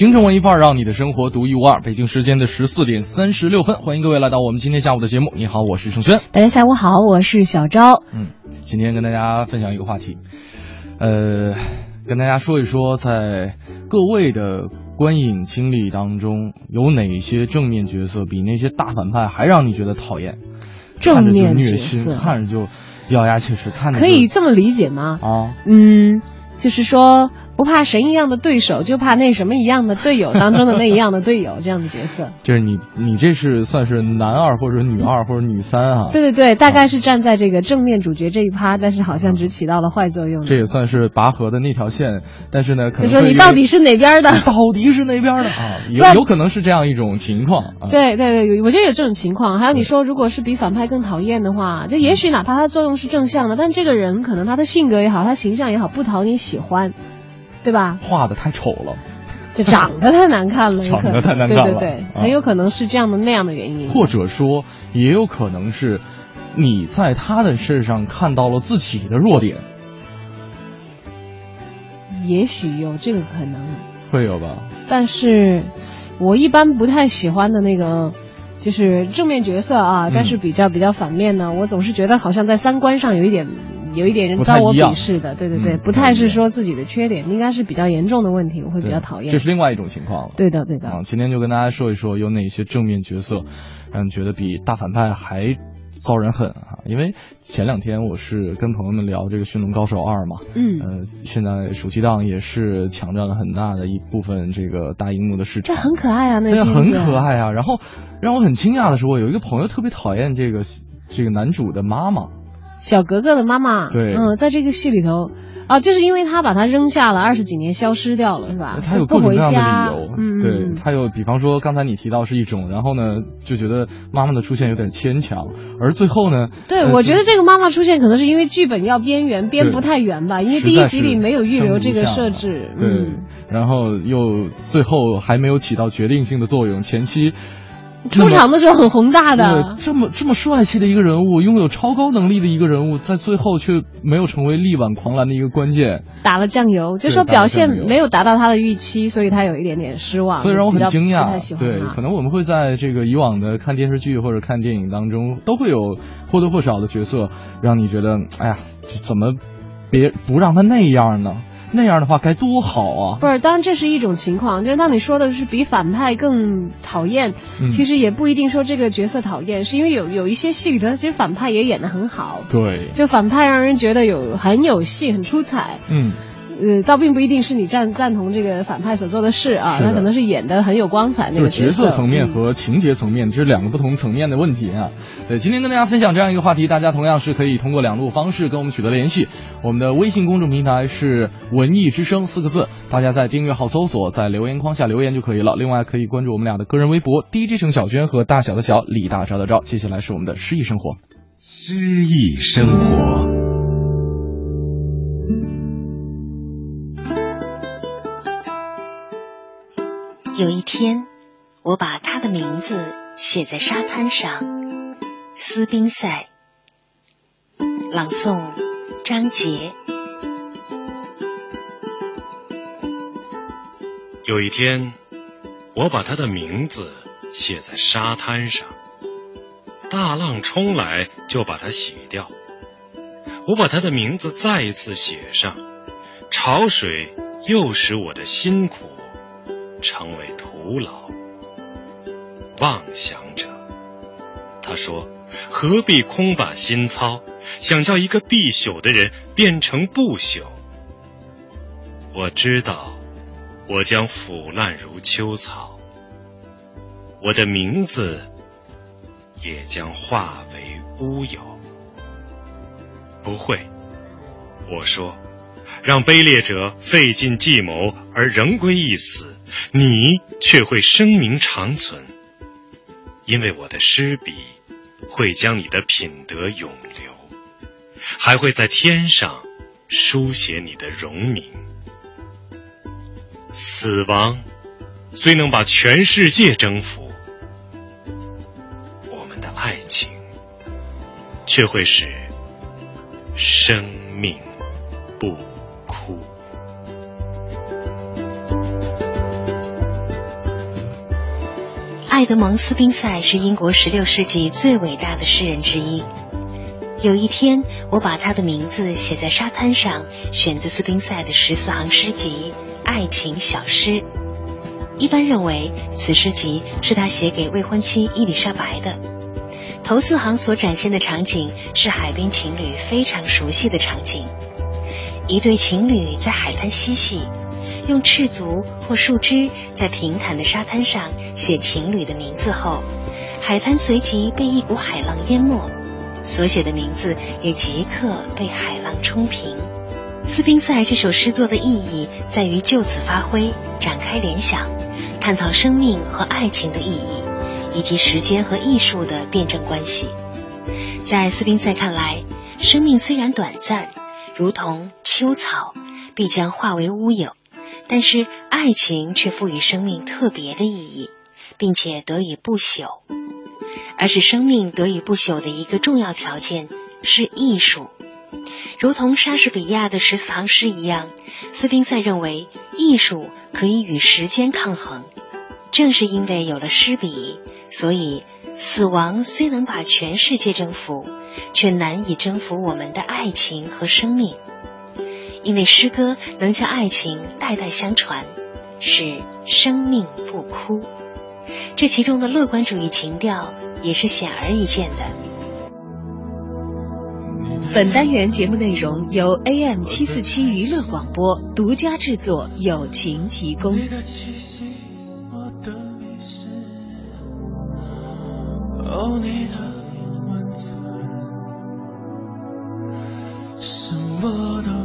京城文艺范儿，让你的生活独一无二。北京时间的十四点三十六分，欢迎各位来到我们今天下午的节目。你好，我是盛轩。大家下午好，我是小昭。嗯，今天跟大家分享一个话题，呃，跟大家说一说，在各位的观影经历当中，有哪些正面角色比那些大反派还让你觉得讨厌？正面虐心，色看着就咬牙切齿，看着可以这么理解吗？啊，嗯，就是说不怕神一样的对手，就怕那什么一样的队友当中的那一样的队友这样的角色。就是你你这是算是男二或者女二或者女三啊？对对对，大概是站在这个正面主角这一趴，但是好像只起到了坏作用。这也算是拔河的那条线，但是呢，可就说能对于 你到底是哪边的？到底是哪边的啊？有有可能是这样一种情况啊。对对对，我觉得有这种情况。还有你说，如果是比反派更讨厌的话，这也许哪怕他作用是正向的，但这个人可能他的性格也好，他形象也好，不讨你喜欢，对吧？画的太丑了，就长得太难看了，长得能太难看了对对对，啊很有可能是这样的那样的原因。或者说也有可能是你在他的身上看到了自己的弱点，也许有这个可能，会有吧？但是我一般不太喜欢的那个。就是正面角色啊，嗯但是比较比较反面呢，我总是觉得好像在三观上有一点有一点人遭我鄙视的，对对对，嗯不太是说自己的缺点，应该是比较严重的问题，我会比较讨厌这。是另外一种情况了。对的对的，啊，今天就跟大家说一说有哪些正面角色，让你觉得比大反派还遭人恨啊？因为前两天我是跟朋友们聊这个《驯龙高手二》嘛，嗯，呃，现在暑期档也是抢占了很大的一部分这个大荧幕的市场这，很可爱啊，那很可爱啊。然后让我很惊讶的是，我有一个朋友特别讨厌这个这个男主的妈妈，小格格的妈妈，对。嗯，在这个戏里头，啊，就是因为他把他扔下了二十几年，消失掉了，是吧？他有各种各样的家，理由，嗯，对嗯。他有，比方说刚才你提到是一种，然后呢就觉得妈妈的出现有点牵强，而最后呢，对，呃我觉得这个妈妈出现可能是因为剧本要边缘，编不太圆吧，因为第一集里没有预留这个设置，对，嗯，然后又最后还没有起到决定性的作用，前期出场的时候很宏大对的，这么这么帅气的一个人物，拥有超高能力的一个人物，在最后却没有成为力挽狂澜的一个关键，打了酱油，就对说表现没有达到他的预期，所以他有一点点失望，所以让我很惊讶对，可能我们会在这个以往的看电视剧或者看电影当中，都会有或多或少的角色，让你觉得，哎呀，这怎么别不让他那样呢？那样的话该多好啊！不是，当然这是一种情况，就是当你说的是比反派更讨厌，嗯其实也不一定说这个角色讨厌，是因为有有一些戏里头，其实反派也演得很好，对，就反派让人觉得有很有戏，很出彩。嗯，呃，倒并不一定是你赞赞同这个反派所做的事啊，他可能是演的很有光彩那个就是角色层面嗯和情节层面，这是两个不同层面的问题啊。对，今天跟大家分享这样一个话题，大家同样是可以通过两路方式跟我们取得联系。我们的微信公众平台是“文艺之声”四个字，大家在订阅号搜索，在留言框下留言就可以了。另外可以关注我们俩的个人微博 DJ 程小娟和大小的小李大钊的钊。接下来是我们的诗意生活。诗意生活，有一天，我把他的名字写在沙滩上。斯宾塞，朗诵张杰。有一天，我把他的名字写在沙滩上，大浪冲来就把它洗掉。我把他的名字再一次写上，潮水又使我的辛苦成为徒劳。妄想者，他说：“何必空把心操，想叫一个必朽的人变成不朽？”我知道。我将腐烂如秋草，我的名字也将化为乌有。不会，我说，让卑劣者费尽计谋而仍归一死，你却会声名长存，因为我的诗笔会将你的品德永留，还会在天上书写你的荣名。死亡虽能把全世界征服，我们的爱情却会使生命不爱德蒙·斯宾塞是英国16世纪最伟大的诗人之一。有一天，我把他的名字写在沙滩上，选自斯宾塞的十四行诗集《爱情小诗》。一般认为，此诗集是他写给未婚妻伊丽莎白的。头四行所展现的场景是海边情侣非常熟悉的场景：一对情侣在海滩嬉戏，用赤足或树枝在平坦的沙滩上写情侣的名字后，海滩随即被一股海浪淹没。所写的名字也即刻被海浪冲平。斯宾塞这首诗作的意义在于就此发挥，展开联想，探讨生命和爱情的意义，以及时间和艺术的辩证关系。在斯宾塞看来，生命虽然短暂，如同秋草，必将化为乌有，但是爱情却赋予生命特别的意义，并且得以不朽。而使生命得以不朽的一个重要条件是艺术，如同莎士比亚的十四行诗一样，斯宾塞认为艺术可以与时间抗衡。正是因为有了诗笔，所以死亡虽能把全世界征服，却难以征服我们的爱情和生命。因为诗歌能将爱情代代相传，使生命不枯。这其中的乐观主义情调也是显而易见的。本单元节目内容由 AM 七四七娱乐广播独家制作，友情提供。你的气息，我的迷失。哦，你的温存，什么都。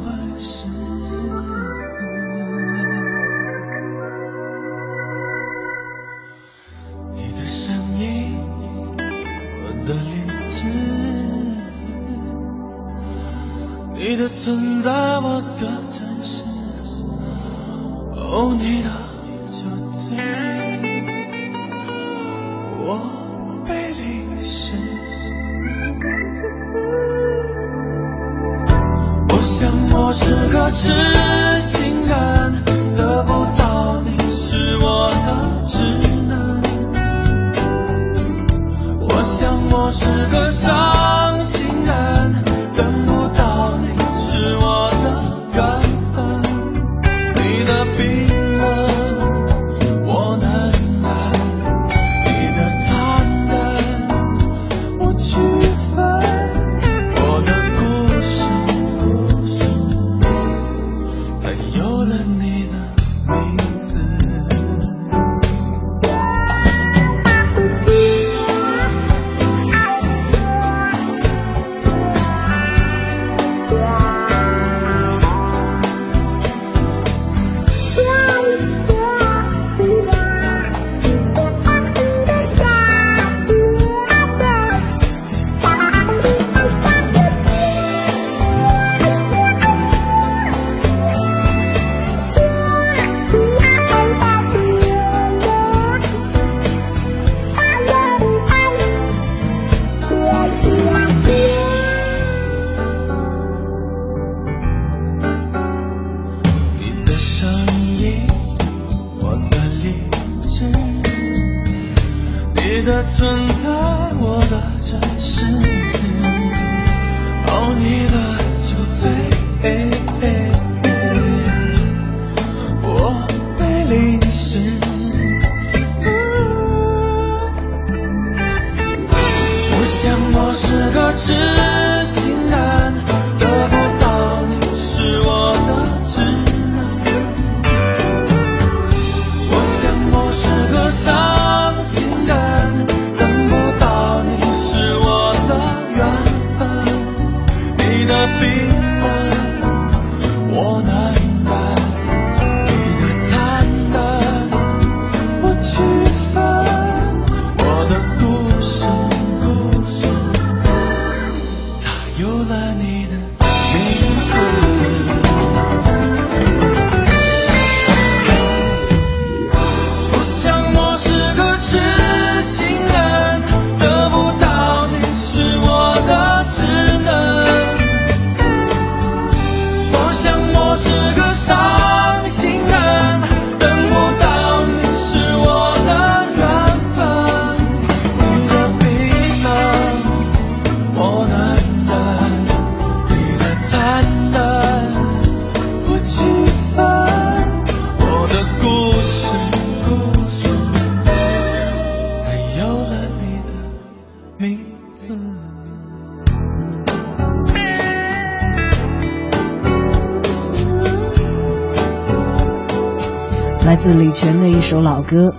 首老歌。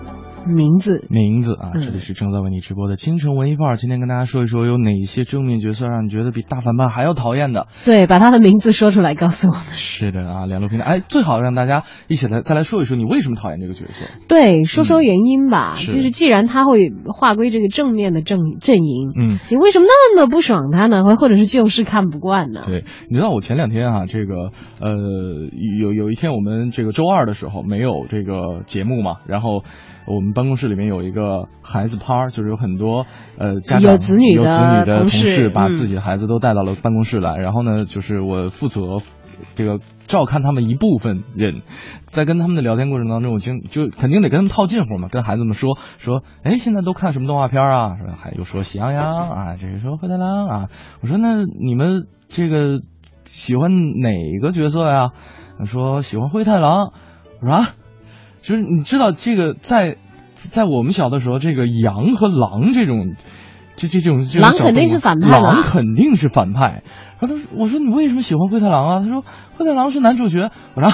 名字，名字啊！嗯这里是正在为你直播的京城文艺范儿。今天跟大家说一说，有哪些正面角色让你觉得比大反派还要讨厌的？对，把他的名字说出来，告诉我们。是的啊，两路平台，哎，最好让大家一起来再来说一说，你为什么讨厌这个角色？对，说说原因吧。是就是既然他会划归这个正面的阵阵营，嗯，你为什么那么不爽他呢？或或者是就是看不惯呢？对，你知道我前两天啊，这个呃，有有一天我们这个周二的时候没有这个节目嘛，然后我们办公室里面有一个孩子趴儿，就是有很多呃家长有子女的同同事嗯把自己的孩子都带到了办公室来，然后呢，就是我负责这个照看他们一部分人，在跟他们的聊天过程当中，我经就肯定得跟他们套近乎嘛，跟孩子们说 说，哎，现在都看什么动画片啊？说还有说喜羊羊啊，这个说灰太狼啊，我说那你们这个喜欢哪个角色呀？说喜欢灰太狼。我说啊，就是你知道这个在在我们小的时候，这个羊和狼这种。这这这种这种狼肯定是反派狼肯定是反派。然后他说：“我说你为什么喜欢灰太狼啊？”他说：“灰太狼是男主角。”我说：“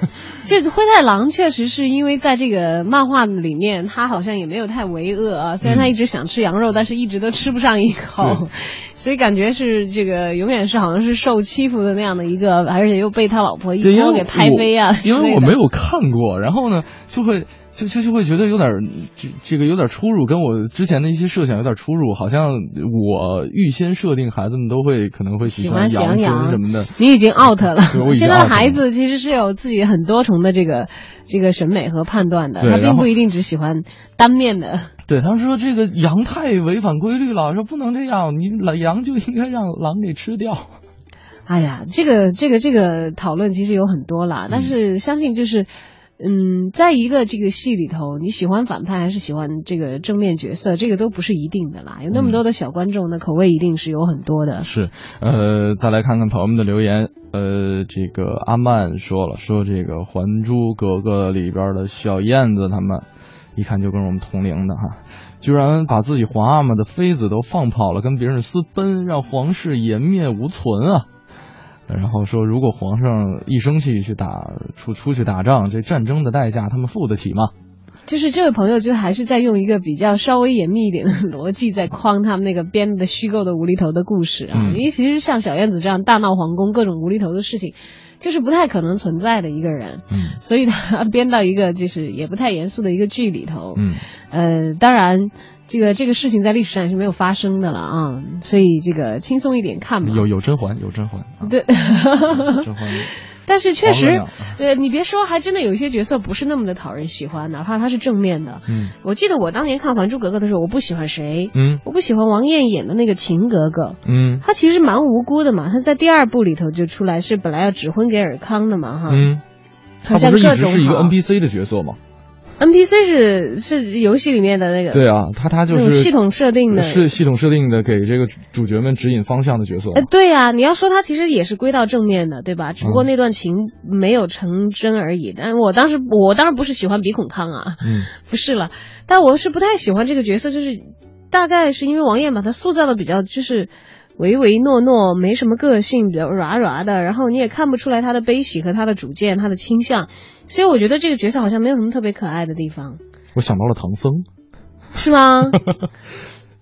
这灰太狼确实是因为在这个漫画里面，他好像也没有太为恶啊。虽然他一直想吃羊肉，但是一直都吃不上一口 所以感觉是这个永远是好像是受欺负的那样的一个，而且又被他老婆一对，因为锅给拍飞啊因为我没有看过，然后呢，就会就就就会觉得有点儿这这个有点出入，跟我之前的一些设想有点出入，好像我预先设定孩子们都会可能会喜喜欢喜羊羊羊什么的。你已经 out 了 现在孩子其实是有自己很多重的这个这个审美和判断的，他并不一定只喜欢单面的。对，他们说这个羊太违反规律了，说不能这样，你羊就应该让狼给吃掉。哎呀，这个这个这个讨论其实有很多啦，但是相信就是。嗯，在一个这个戏里头，你喜欢反派还是喜欢这个正面角色，这个都不是一定的啦。有那么多的小观众呢，口味一定是有很多的。是，呃，再来看看朋友们的留言。呃，这个阿曼说了，说这个《还珠格格》里边的小燕子他们，一看就跟我们同龄的哈，居然把自己皇阿玛的妃子都放跑了，跟别人私奔，让皇室颜面无存啊。然后说，如果皇上一生气去打出出去打仗，这战争的代价他们付得起吗？就是这位朋友就还是在用一个比较稍微严密一点的逻辑在框他们那个编的虚构的无厘头的故事啊，嗯。因为其实像小燕子这样大闹皇宫各种无厘头的事情，就是不太可能存在的一个人，嗯。所以他编到一个就是也不太严肃的一个剧里头，嗯，呃，当然，这个这个事情在历史上也是没有发生的了啊，所以这个轻松一点看吧。有有甄嬛，有甄嬛，啊、对，甄嬛。但是确实呃，你别说，还真的有一些角色不是那么的讨人喜欢，哪怕他是正面的。嗯我记得我当年看《还珠格格》的时候，我不喜欢谁，嗯我不喜欢王艳演的那个秦格格。嗯她其实蛮无辜的嘛，她在第二部里头就出来是本来要指婚给尔康的嘛，哈，嗯，他好像不是一各种直是一个 NPC 的角色吗？NPC 是是游戏里面的那个对啊，他他就是系统设定的是系统设定的，给这个主角们指引方向的角色哎。呃，对呀、你要说他其实也是归到正面的，对吧？只不过嗯那段情没有成真而已。但我当时我当然不是喜欢鼻孔康啊，嗯 不是了，但我是不太喜欢这个角色，就是大概是因为王艳把他塑造的比较就是唯唯诺诺，没什么个性，比较软软的，然后你也看不出来他的悲喜和他的主见、他的倾向，所以我觉得这个角色好像没有什么特别可爱的地方，我想到了唐僧。是吗？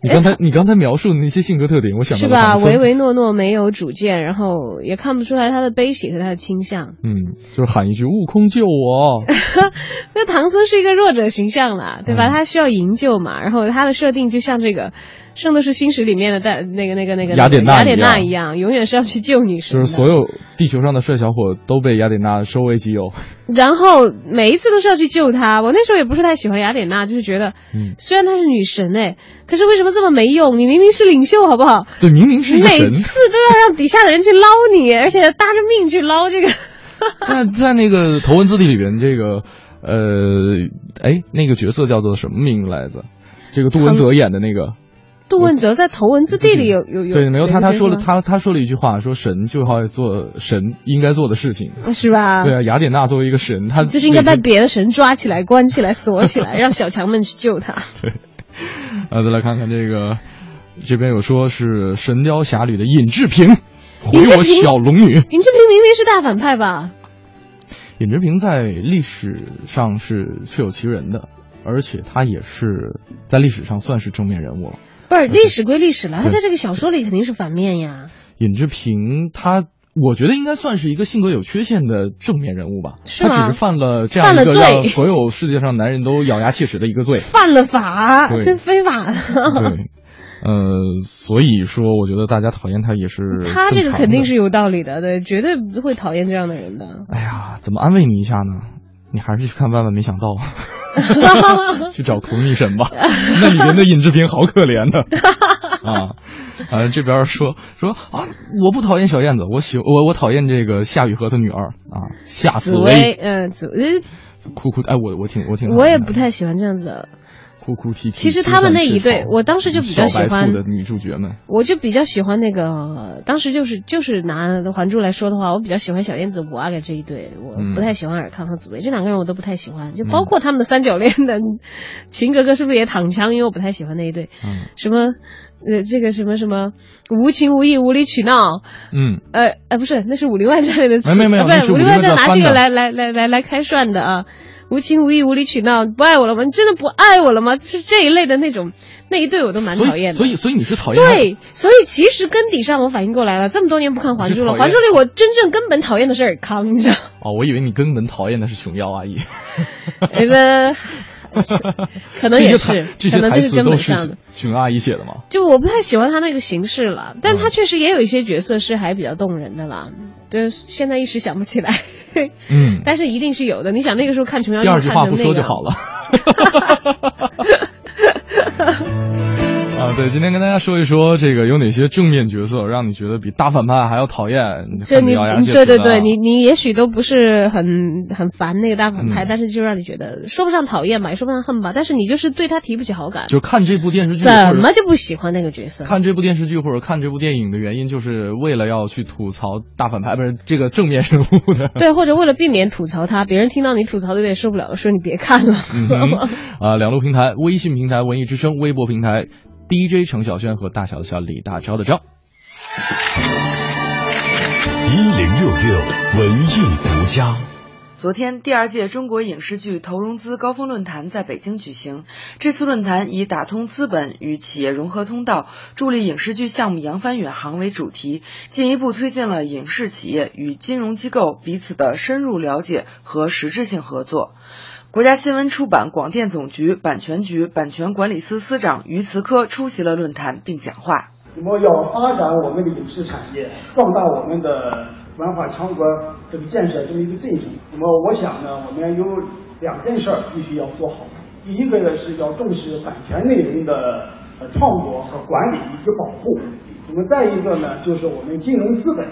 你刚才你刚才描述的那些性格特点，我想到是吧？唯唯诺诺，没有主见，然后也看不出来他的悲喜和他的倾向。嗯，就是喊一句“悟空救我 那唐僧是一个弱者形象啦，对吧？嗯他需要营救嘛，然后他的设定就像这个《圣斗士星矢》里面的代那个那个那个雅典娜雅典娜一一样，永远是要去救女”，神。就是所有地球上的帅小伙都被雅典娜收为己有。然后每一次都是要去救她。我那时候也不是太喜欢雅典娜，就是觉得，嗯，虽然她是女神哎，可是为什么这么没用？你明明是领袖，好不好？对，明明是一个每。次都要让底下的人去捞你，而且搭着命去捞这个。那在那个《头文字 D》里边，这个呃，哎，那个角色叫做什么名来着？这个杜文泽演的那个，杜汶泽在《头文字 D》里有有有对，没有他，他说了他他说了一句话，说神就要做神应该做的事情。是吧？对啊，雅典娜作为一个神，她就是应该那个被别的神抓起来、关起来、锁起来，让小强们去救他。呃，再来看看这个，这边有说是《神雕侠侣》的尹志平，回我小龙女。尹志平明明是大反派吧？尹志平在历史上是确有其人的，而且他也是在历史上算是正面人物了。不是 历史归历史了，他在这个小说里肯定是反面呀。尹志平他。我觉得应该算是一个性格有缺陷的正面人物吧，是他只是犯了这样一个让所有世界上男人都咬牙切齿的一个罪，犯了法，这非法的。对，呃，所以说我觉得大家讨厌他也是他这个肯定是有道理的，对，绝对不会讨厌这样的人的。哎呀，怎么安慰你一下呢？你还是去看《万万没想到》，去找孔女神吧。那里面的尹志平好可怜的 啊。啊，这边说说啊，我不讨厌小燕子，我喜我我讨厌这个夏雨荷的女儿啊，夏紫薇，嗯，紫薇，哭哭，哎，我我挺我挺，我也不太喜欢这样子，哭哭啼啼。其实他们那一对，我当时就比较喜欢的女主角们，我就比较喜欢那个，当时就是就是拿《还珠》来说的话，我比较喜欢小燕子、五阿哥这一对，我不太喜欢尔康和紫薇这两个人，我都不太喜欢，就包括他们的三角恋的秦格格是不是也躺枪？因为我不太喜欢那一对，嗯，什么。呃，这个什么什么无情无义无理取闹，嗯，呃呃，不是，那是《武林外传》里的词，没没没，不是《武林外传》拿这个来来来来来开涮的啊，无情无义无理取闹，不爱我了吗？你真的不爱我了吗？是这一类的那种那一对我都蛮讨厌的。所以所以你是讨厌对，所以其实根底上我反应过来了，这么多年不看《还珠》了，《还珠》里我真正根本讨厌的是尔康，你知道？哦，我以为你根本讨厌的是琼瑶阿姨。那 个。可能也是，可能这是根本上的。琼阿姨写的吗？就我不太喜欢他那个形式了，但他确实也有一些角色是还比较动人的啦。就是现在一时想不起来。嗯，但是一定是有的。你想那个时候看琼瑶，第二句话不说就好了。啊，对，今天跟大家说一说这个有哪些正面角色让你觉得比大反派还要讨厌？这你对对对，你你也许都不是很很烦那个大反派，但是就让你觉得说不上讨厌吧，也说不上恨吧，但是你就是对他提不起好感。就看这部电视剧，怎么就不喜欢那个角色？看这部电视剧或者看这部电影的原因，就是为了要去吐槽大反派，不是这个正面人物的。对，或者为了避免吐槽他，别人听到你吐槽的有点受不了，说你别看了。啊，两路平台：微信平台文艺之声，微博平台。DJ 程小轩和大小的小李大钊的钊，一零六六文艺独家。昨天，第二届中国影视剧投融资高峰论坛在北京举行。这次论坛以打通资本与企业融合通道，助力影视剧项目扬帆远航为主题，进一步推进了影视企业与金融机构彼此的深入了解和实质性合作。国家新闻出版广电总局版权局版权管理司司长于慈科出席了论坛并讲话。那么要发展我们的影视产业，壮大我们的文化强国这个建设这么一个进程。那么我想呢，我们有两件事儿必须要做好。第一个呢是要重视版权内容的创作和管理以及保护。那么再一个呢，就是我们金融资本。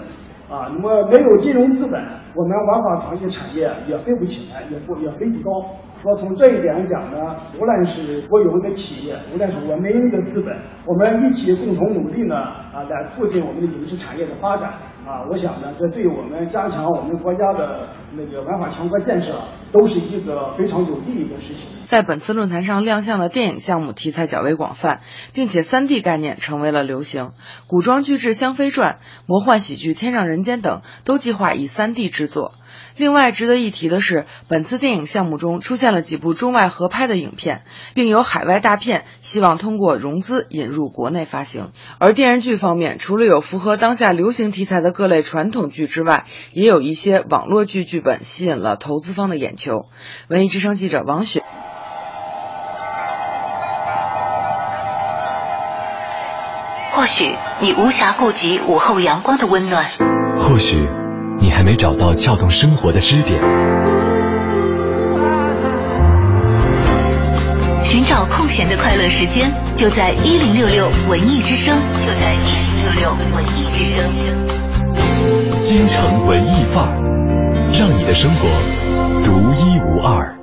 啊，那么没有金融资本，我们文化创意产业也飞不起来，也不也飞不高。说从这一点讲呢，无论是国有的企业，无论是我们的资本，我们一起共同努力呢，啊，来促进我们的影视产业的发展。啊，我想呢，这对我们加强我们国家的那个文化强国建设，都是一个非常有利益的事情。在本次论坛上亮相的电影项目题材较为广泛，并且三 D 概念成为了流行。古装巨制《香妃传》、魔幻喜剧《天上人间》等都计划以三 D 制作。另外值得一提的是，本次电影项目中出现了几部中外合拍的影片，并有海外大片希望通过融资引入国内发行。而电视剧方面，除了有符合当下流行题材的各类传统剧之外，也有一些网络剧剧本吸引了投资方的眼球。文艺之声记者王雪。或许你无暇顾及午后阳光的温暖，或许。你还没找到撬动生活的支点，寻找空闲的快乐时间，就在一零六六文艺之声，就在一零六六文艺之声。京城文艺范儿，让你的生活独一无二。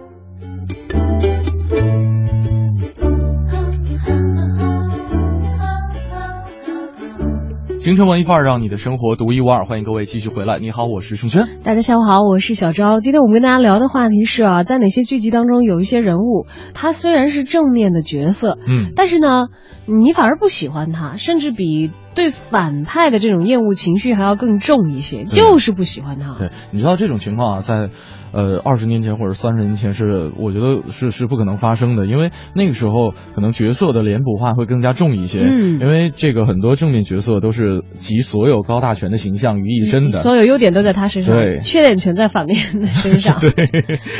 京城文一块儿，让你的生活独一无二。欢迎各位继续回来。你好，我是盛轩。大家下午好，我是小昭。今天我们跟大家聊的话题是啊，在哪些剧集当中有一些人物，他虽然是正面的角色，嗯，但是呢，你反而不喜欢他，甚至比对反派的这种厌恶情绪还要更重一些，就是不喜欢他。对，你知道这种情况啊，在。呃，二十年前或者三十年前是，我觉得是是不可能发生的，因为那个时候可能角色的脸谱化会更加重一些。嗯，因为这个很多正面角色都是集所有高大全的形象于一身的，所有优点都在他身上，对，缺点全在反面的身上。对，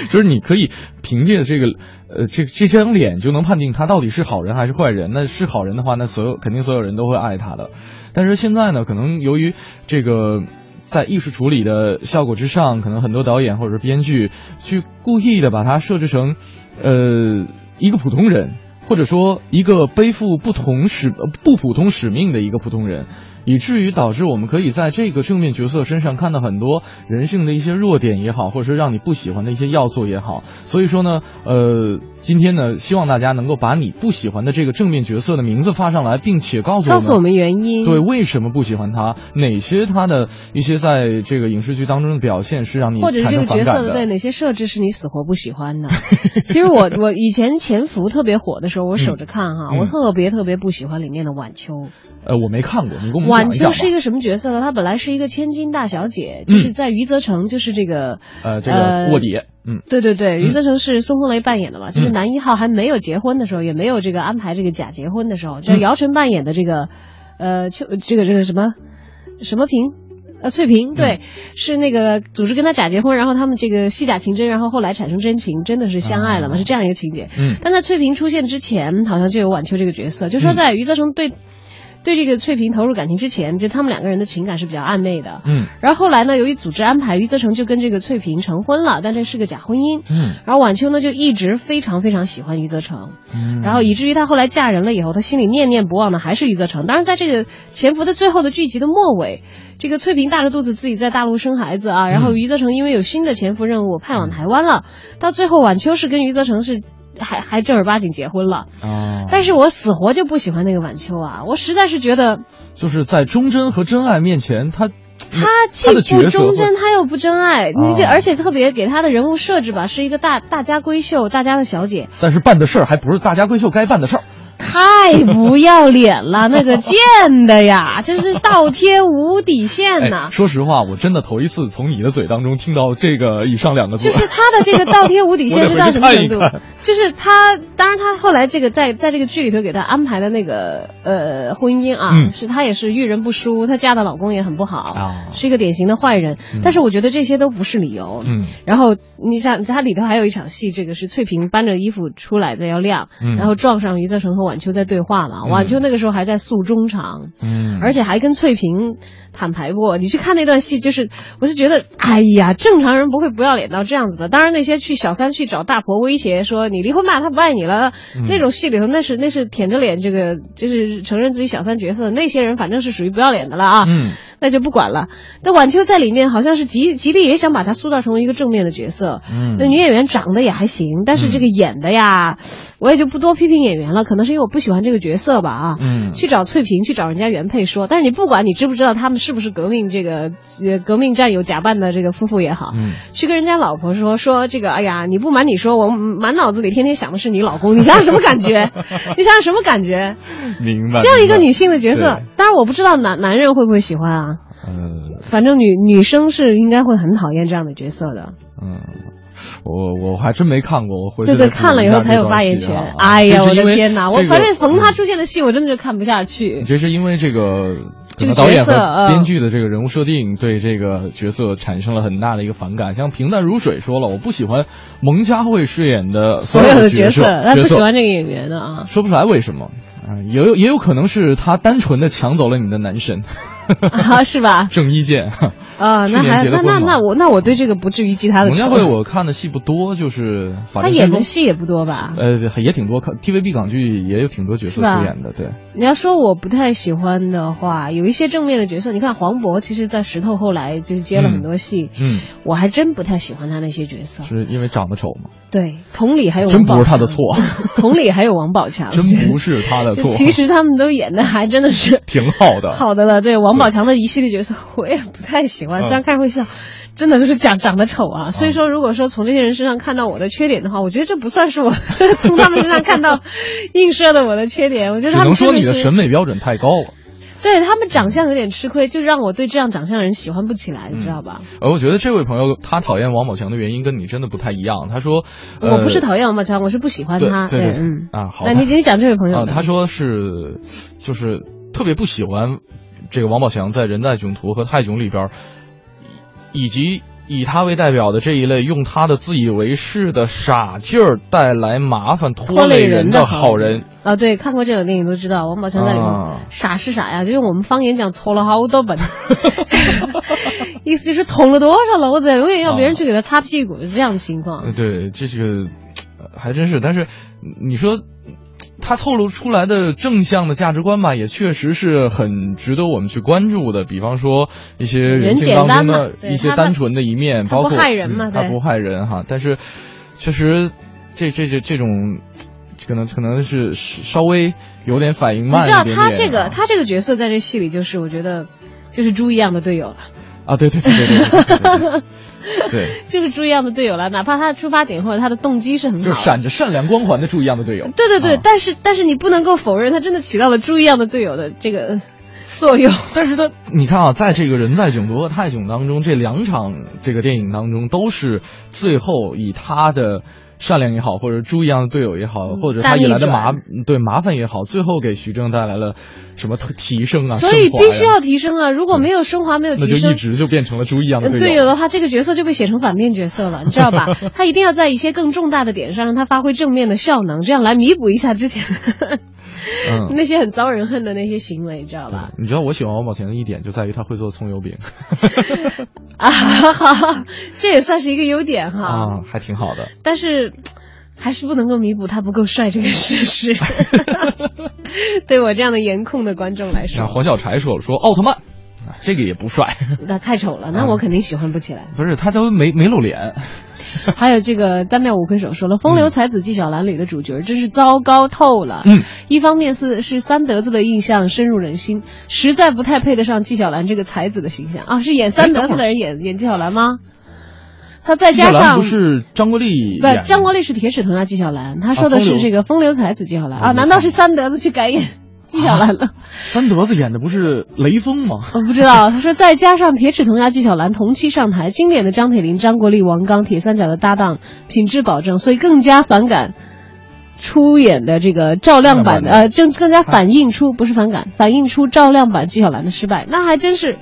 就是你可以凭借这个呃这这张脸就能判定他到底是好人还是坏人。那是好人的话，那所有肯定所有人都会爱他的。但是现在呢，可能由于这个。在艺术处理的效果之上，可能很多导演或者是编剧去故意的把它设置成，呃，一个普通人，或者说一个背负不同使不普通使命的一个普通人。以至于导致我们可以在这个正面角色身上看到很多人性的一些弱点也好，或者是让你不喜欢的一些要素也好。所以说呢，呃，今天呢，希望大家能够把你不喜欢的这个正面角色的名字发上来，并且告诉告诉我们原因，对，为什么不喜欢他？哪些他的一些在这个影视剧当中的表现是让你或者是这个角色的对哪些设置是你死活不喜欢的？其实我我以前《潜伏》特别火的时候，我守着看哈，我特别特别不喜欢里面的晚秋。呃，我没看过，你给我们晚秋是一个什么角色呢？她本来是一个千金大小姐，就是在余则成，就是这个呃这个卧底，嗯，对对对，余则成是孙红雷扮演的嘛，就是男一号还没有结婚的时候，也没有这个安排这个假结婚的时候，就是姚晨扮演的这个呃秋这个这个什么什么平呃翠萍，对，是那个组织跟他假结婚，然后他们这个戏假情真，然后后来产生真情，真的是相爱了嘛，是这样一个情节。嗯，但在翠萍出现之前，好像就有晚秋这个角色，就说在余则成对。对这个翠萍投入感情之前，就他们两个人的情感是比较暧昧的。嗯，然后后来呢，由于组织安排，余则成就跟这个翠萍成婚了，但这是个假婚姻。嗯，然后晚秋呢就一直非常非常喜欢余则成，嗯，然后以至于她后来嫁人了以后，她心里念念不忘的还是余则成。当然，在这个潜伏的最后的剧集的末尾，这个翠萍大着肚子自己在大陆生孩子啊，然后余则成因为有新的潜伏任务派往台湾了，到最后晚秋是跟余则成是。还还正儿八经结婚了，哦，但是我死活就不喜欢那个晚秋啊！我实在是觉得，就是在忠贞和真爱面前，他他既不忠贞，他又不真爱，你这而且特别给他的人物设置吧，是一个大大家闺秀，大家的小姐，但是办的事儿还不是大家闺秀该办的事儿。太不要脸了，那个贱的呀，真是倒贴无底线呐！说实话，我真的头一次从你的嘴当中听到这个以上两个字。就是他的这个倒贴无底线 是到什么程度？就是他，当然他后来这个在在这个剧里头给他安排的那个呃婚姻啊，是他也是遇人不淑，她嫁的老公也很不好，是一个典型的坏人。但是我觉得这些都不是理由。嗯。然后你想，他里头还有一场戏，这个是翠萍搬着衣服出来的要晾，然后撞上余则成和晚秋在对话嘛，晚秋那个时候还在诉衷肠，嗯，而且还跟翠萍坦白过。你去看那段戏，就是我是觉得，哎呀，正常人不会不要脸到这样子的。当然，那些去小三去找大婆威胁说你离婚吧，他不爱你了，那种戏里头那是那是舔着脸，这个就是承认自己小三角色，那些人反正是属于不要脸的了啊，嗯，那就不管了。那晚秋在里面好像是极极力也想把她塑造成为一个正面的角色，嗯，那女演员长得也还行，但是这个演的呀。我也就不多批评演员了，可能是因为我不喜欢这个角色吧啊。嗯。去找翠萍，去找人家原配说，但是你不管你知不知道他们是不是革命这个呃革命战友假扮的这个夫妇也好，嗯。去跟人家老婆说说这个，哎呀，你不瞒你说，我满脑子里天天想的是你老公，你想想什么感觉？你想想什么感觉？明白。这样一个女性的角色，当然我不知道男男人会不会喜欢啊。嗯。反正女女生是应该会很讨厌这样的角色的。嗯。我我还真没看过，我回对对，看了以后才有发言权。哎呀，我的天哪！我反正逢他出现的戏，我真的就看不下去。这是因为这个这个导演和编剧的这个人物设定对这个角色产生了很大的一个反感。像平淡如水说了，我不喜欢蒙嘉慧饰演的所有的角色，他不喜欢这个演员的啊，说不出来为什么。啊，也有也有可能是他单纯的抢走了你的男神，啊，是吧？郑伊健啊，那还那那那我那我对这个不至于记他的。蒙嘉慧我看的戏不多，就是他演的戏也不多吧？呃，也挺多，看 TVB 港剧也有挺多角色出演的，对。你要说我不太喜欢的话，有一些正面的角色，你看黄渤，其实，在石头后来就是接了很多戏，嗯，我还真不太喜欢他那些角色，是因为长得丑吗？对，同理还有真不是他的错，同理还有王宝强，真不是他的错。其实他们都演的还真的是挺好的，好的了。对王宝强的一系列角色，我也不太喜欢，虽然看会笑，真的就是长长得丑啊。所以说，如果说从这些人身上看到我的缺点的话，我觉得这不算是我 从他们身上看到 映射的我的缺点。我觉得他们只能说你的审美标准太高了。对他们长相有点吃亏，就让我对这样长相的人喜欢不起来，你知道吧？呃，我觉得这位朋友他讨厌王宝强的原因跟你真的不太一样。他说，呃、我不是讨厌王宝强，我是不喜欢他。对对对嗯啊，好。那你你讲这位朋友啊，他说是就是特别不喜欢这个王宝强在人在囧途和泰囧里边，以及。以他为代表的这一类用他的自以为是的傻劲儿带来麻烦拖累人的好人啊，对，看过这种电影都知道，王宝强在里面、啊、傻是傻呀，就用我们方言讲搓了好多本，意思就是捅了多少篓子，永远要别人去给他擦屁股，是这样的情况。对，这个还真是，但是你说。他透露出来的正向的价值观吧，也确实是很值得我们去关注的。比方说一些人性当中的一些单纯的一面，包括不害人嘛，他不害人哈。但是确实，这这这这种可能可能是稍微有点反应慢。你知道他这个他这个角色在这戏里就是我觉得就是猪一样的队友了。啊，对对对对对 对就是猪一样的队友了，哪怕他的出发点或者他的动机是很好，就闪着善良光环的猪一样的队友。对对对，啊、但是但是你不能够否认，他真的起到了猪一样的队友的这个 作用。但是他，你看啊，在这个人在囧途和泰囧当中，这两场这个电影当中，都是最后以他的善良也好，或者猪一样的队友也好，或者他引来的麻对麻烦也好，最后给徐峥带来了什么提升啊？所以必须要提升啊！如果没有升华，没有提升，那就一直就变成了猪一样的队友的话，这个角色就被写成反面角色了，你知道吧？他一定要在一些更重大的点上让他发挥正面的效能，这样来弥补一下之前嗯 那些很遭人恨的那些行为，你知道吧？你知道我喜欢王宝强的一点就在于他会做葱油饼 啊，好，这也算是一个优点哈，啊，还挺好的。但是。还是不能够弥补他不够帅这个事实，对我这样的颜控的观众来说。黄小柴说说奥特曼，这个也不帅，那太丑了，那我肯定喜欢不起来。不是他都没没露脸。还有这个单妙五魁首说了，《风流才子纪晓岚》里的主角真是糟糕透了。嗯，一方面是是三德子的印象深入人心，实在不太配得上纪晓岚这个才子的形象啊。是演三德子的人演演纪晓岚吗？他再加上不是张国立，不，张国立是铁齿铜牙纪晓岚，他说的是这个风流才子纪晓岚啊？难道是三德子去改演纪晓岚了？三德子演的不是雷锋吗？我不知道。他说再加上铁齿铜牙纪晓岚同期上台，经典的张铁林、张国立、王刚铁三角的搭档，品质保证，所以更加反感出演的这个照亮版的呃，更更加反映出不是反感，反映出照亮版纪晓岚的失败。那还真是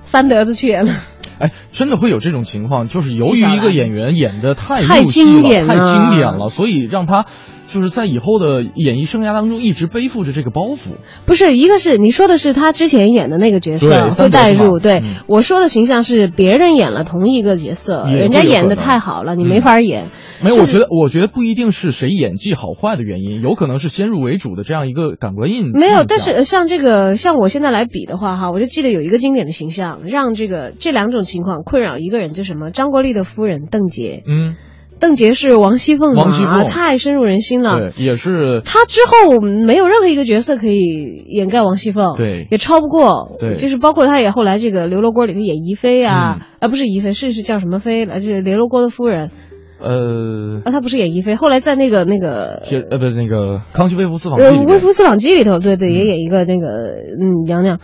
三德子去演了。哎，真的会有这种情况，就是由于一个演员演的太太经典了，太经典了，所以让他就是在以后的演艺生涯当中一直背负着这个包袱。不是，一个是你说的是他之前演的那个角色会带入，对、嗯、我说的形象是别人演了同一个角色，人家演的太好了，你没法演。嗯、没有，我觉得我觉得不一定是谁演技好坏的原因，有可能是先入为主的这样一个感官印。没有，但是像这个像我现在来比的话哈，我就记得有一个经典的形象，让这个这两种情况困扰一个人，就什么张国立的夫人邓婕，嗯。邓婕是王熙凤王熙凤。太深入人心了，对，也是。她之后没有任何一个角色可以掩盖王熙凤，对，也超不过，对，就是包括她也后来这个刘罗锅里头演宜妃啊，嗯、啊不是宜妃，是是叫什么妃来？这刘罗锅的夫人，呃，啊她不是演宜妃，后来在那个那个呃不是那个《康熙微服私访》呃《微服私访记》里头，对对，也演一个那个嗯娘娘。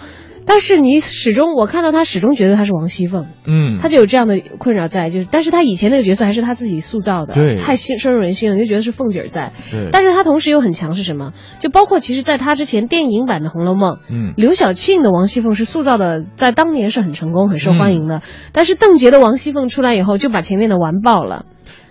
但是你始终，我看到他始终觉得他是王熙凤，嗯，他就有这样的困扰在，就是，但是他以前那个角色还是他自己塑造的，对，太深深入人心了，你就觉得是凤姐在，对，但是他同时又很强是什么？就包括其实在他之前电影版的《红楼梦》，嗯，刘晓庆的王熙凤是塑造的，在当年是很成功、很受欢迎的，嗯、但是邓婕的王熙凤出来以后，就把前面的完爆了。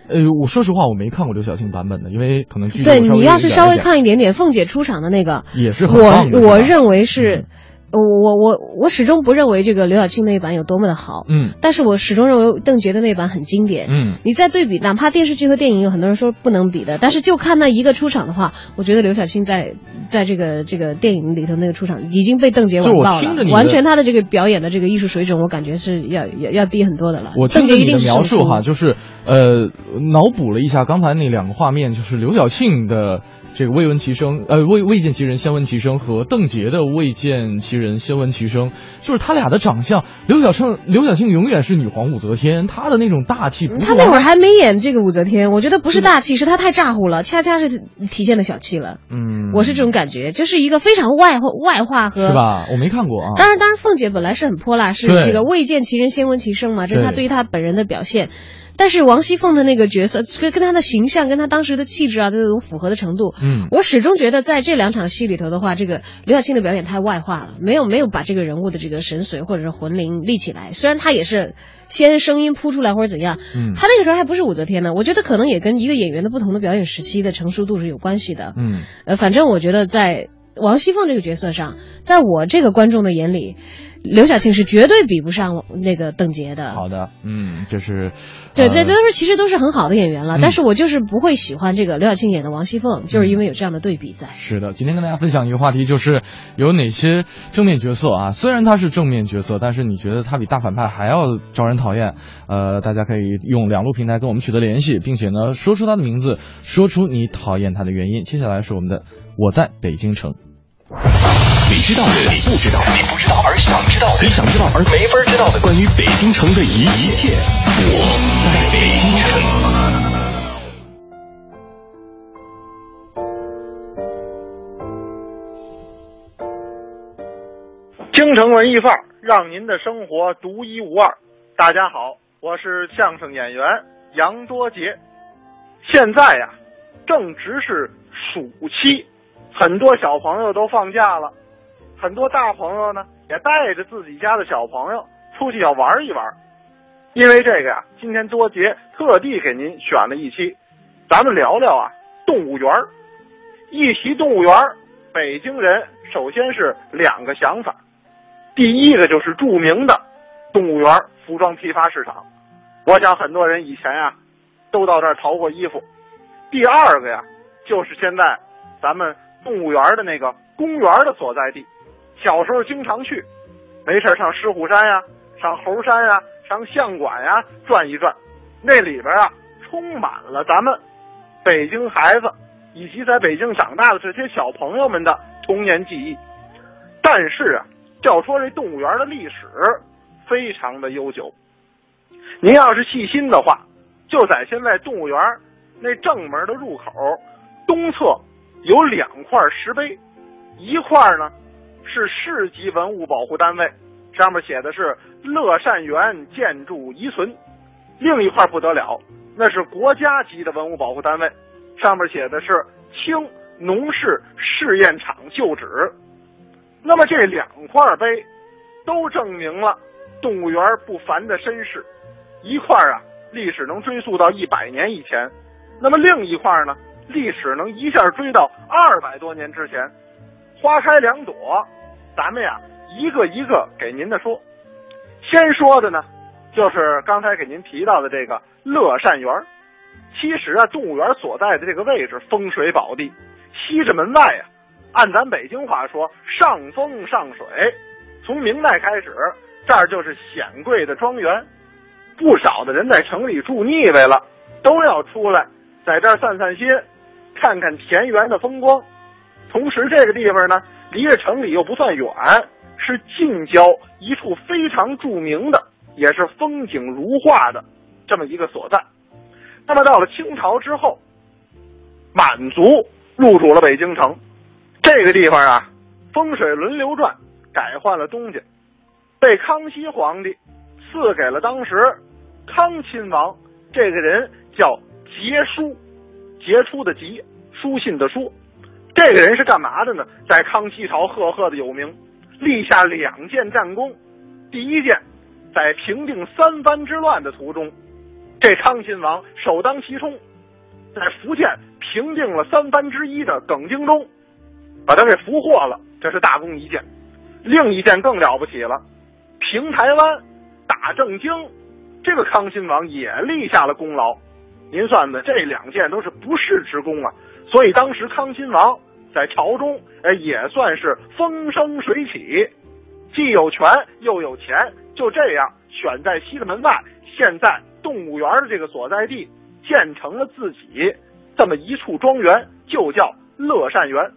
呃，我说实话，我没看过刘晓庆版本的，因为可能剧对你要是稍微看一点点，凤姐出场的那个也是很我我认为是。我我我我始终不认为这个刘晓庆那一版有多么的好，嗯，但是我始终认为邓婕的那一版很经典，嗯，你再对比，哪怕电视剧和电影有很多人说不能比的，但是就看那一个出场的话，我觉得刘晓庆在在这个这个电影里头那个出场已经被邓婕完爆了，完全她的这个表演的这个艺术水准，我感觉是要要要低很多的了。我听着你的描述哈，就是呃脑补了一下刚才那两个画面，就是刘晓庆的这个未闻其声，呃，未未见其人先闻其声和邓婕的未见其人先闻其声，就是他俩的长相，刘晓庆刘晓庆永远是女皇武则天，她的那种大气，她那会儿还没演这个武则天，我觉得不是大气，是她太咋呼了，恰恰是体现了小气了。嗯，我是这种感觉，这是一个非常外化外化和是吧？我没看过啊。当然，当然，凤姐本来是很泼辣，是这个未见其人先闻其声嘛，这是她对于她本人的表现。但是王熙凤的那个角色，跟跟她的形象，跟她当时的气质啊，这种符合的程度，嗯，我始终觉得在这两场戏里头的话，这个刘晓庆的表演太外化了，没有没有把这个人物的这个神髓或者是魂灵立起来。虽然她也是先声音扑出来或者怎样，嗯，她那个时候还不是武则天呢。我觉得可能也跟一个演员的不同的表演时期的成熟度是有关系的，嗯，呃，反正我觉得在王熙凤这个角色上，在我这个观众的眼里。刘晓庆是绝对比不上那个邓婕的。好的，嗯，就是，对，这都是其实都是很好的演员了，但是我就是不会喜欢这个刘晓庆演的王熙凤，就是因为有这样的对比在。是的，今天跟大家分享一个话题，就是有哪些正面角色啊？虽然他是正面角色，但是你觉得他比大反派还要招人讨厌？呃，大家可以用两路平台跟我们取得联系，并且呢，说出他的名字，说出你讨厌他的原因。接下来是我们的我在北京城。你知道的，你不知道，你不知道而想知道的，你想知道而没法知道的关于北京城的一一切，我在北京城。京城文艺范儿，让您的生活独一无二。大家好，我是相声演员杨多杰。现在呀，正值是暑期，很多小朋友都放假了。很多大朋友呢，也带着自己家的小朋友出去要玩一玩。因为这个呀，今天多杰特地给您选了一期，咱们聊聊啊动物园一提动物园北京人首先是两个想法，第一个就是著名的动物园服装批发市场，我想很多人以前呀都到这儿淘过衣服。第二个呀，就是现在咱们动物园的那个公园的所在地。小时候经常去，没事上狮虎山呀，上猴山呀，上象馆呀转一转，那里边啊充满了咱们北京孩子以及在北京长大的这些小朋友们的童年记忆。但是啊，要说这动物园的历史非常的悠久，您要是细心的话，就在现在动物园那正门的入口东侧有两块石碑，一块呢。是市级文物保护单位，上面写的是乐善园建筑遗存；另一块不得了，那是国家级的文物保护单位，上面写的是清农事试验场旧址。那么这两块碑都证明了动物园不凡的身世。一块啊，历史能追溯到一百年以前；那么另一块呢，历史能一下追到二百多年之前。花开两朵。咱们呀，一个一个给您的说。先说的呢，就是刚才给您提到的这个乐善园。其实啊，动物园所在的这个位置风水宝地，西直门外呀，按咱北京话说，上风上水。从明代开始，这儿就是显贵的庄园，不少的人在城里住腻歪了，都要出来在这儿散散心，看看田园的风光。同时，这个地方呢。离着城里又不算远，是近郊一处非常著名的，也是风景如画的这么一个所在。那么到了清朝之后，满族入主了北京城，这个地方啊，风水轮流转，改换了东家，被康熙皇帝赐给了当时康亲王。这个人叫杰书，杰出的杰，书信的书。这个人是干嘛的呢？在康熙朝赫赫的有名，立下两件战功。第一件，在平定三藩之乱的途中，这康亲王首当其冲，在福建平定了三藩之一的耿精忠，把他给俘获了，这是大功一件。另一件更了不起了，平台湾、打正经，这个康亲王也立下了功劳。您算算，这两件都是不世之功啊！所以当时康亲王。在朝中，哎，也算是风生水起，既有权又有钱，就这样选在西直门外，现在动物园的这个所在地，建成了自己这么一处庄园，就叫乐善园。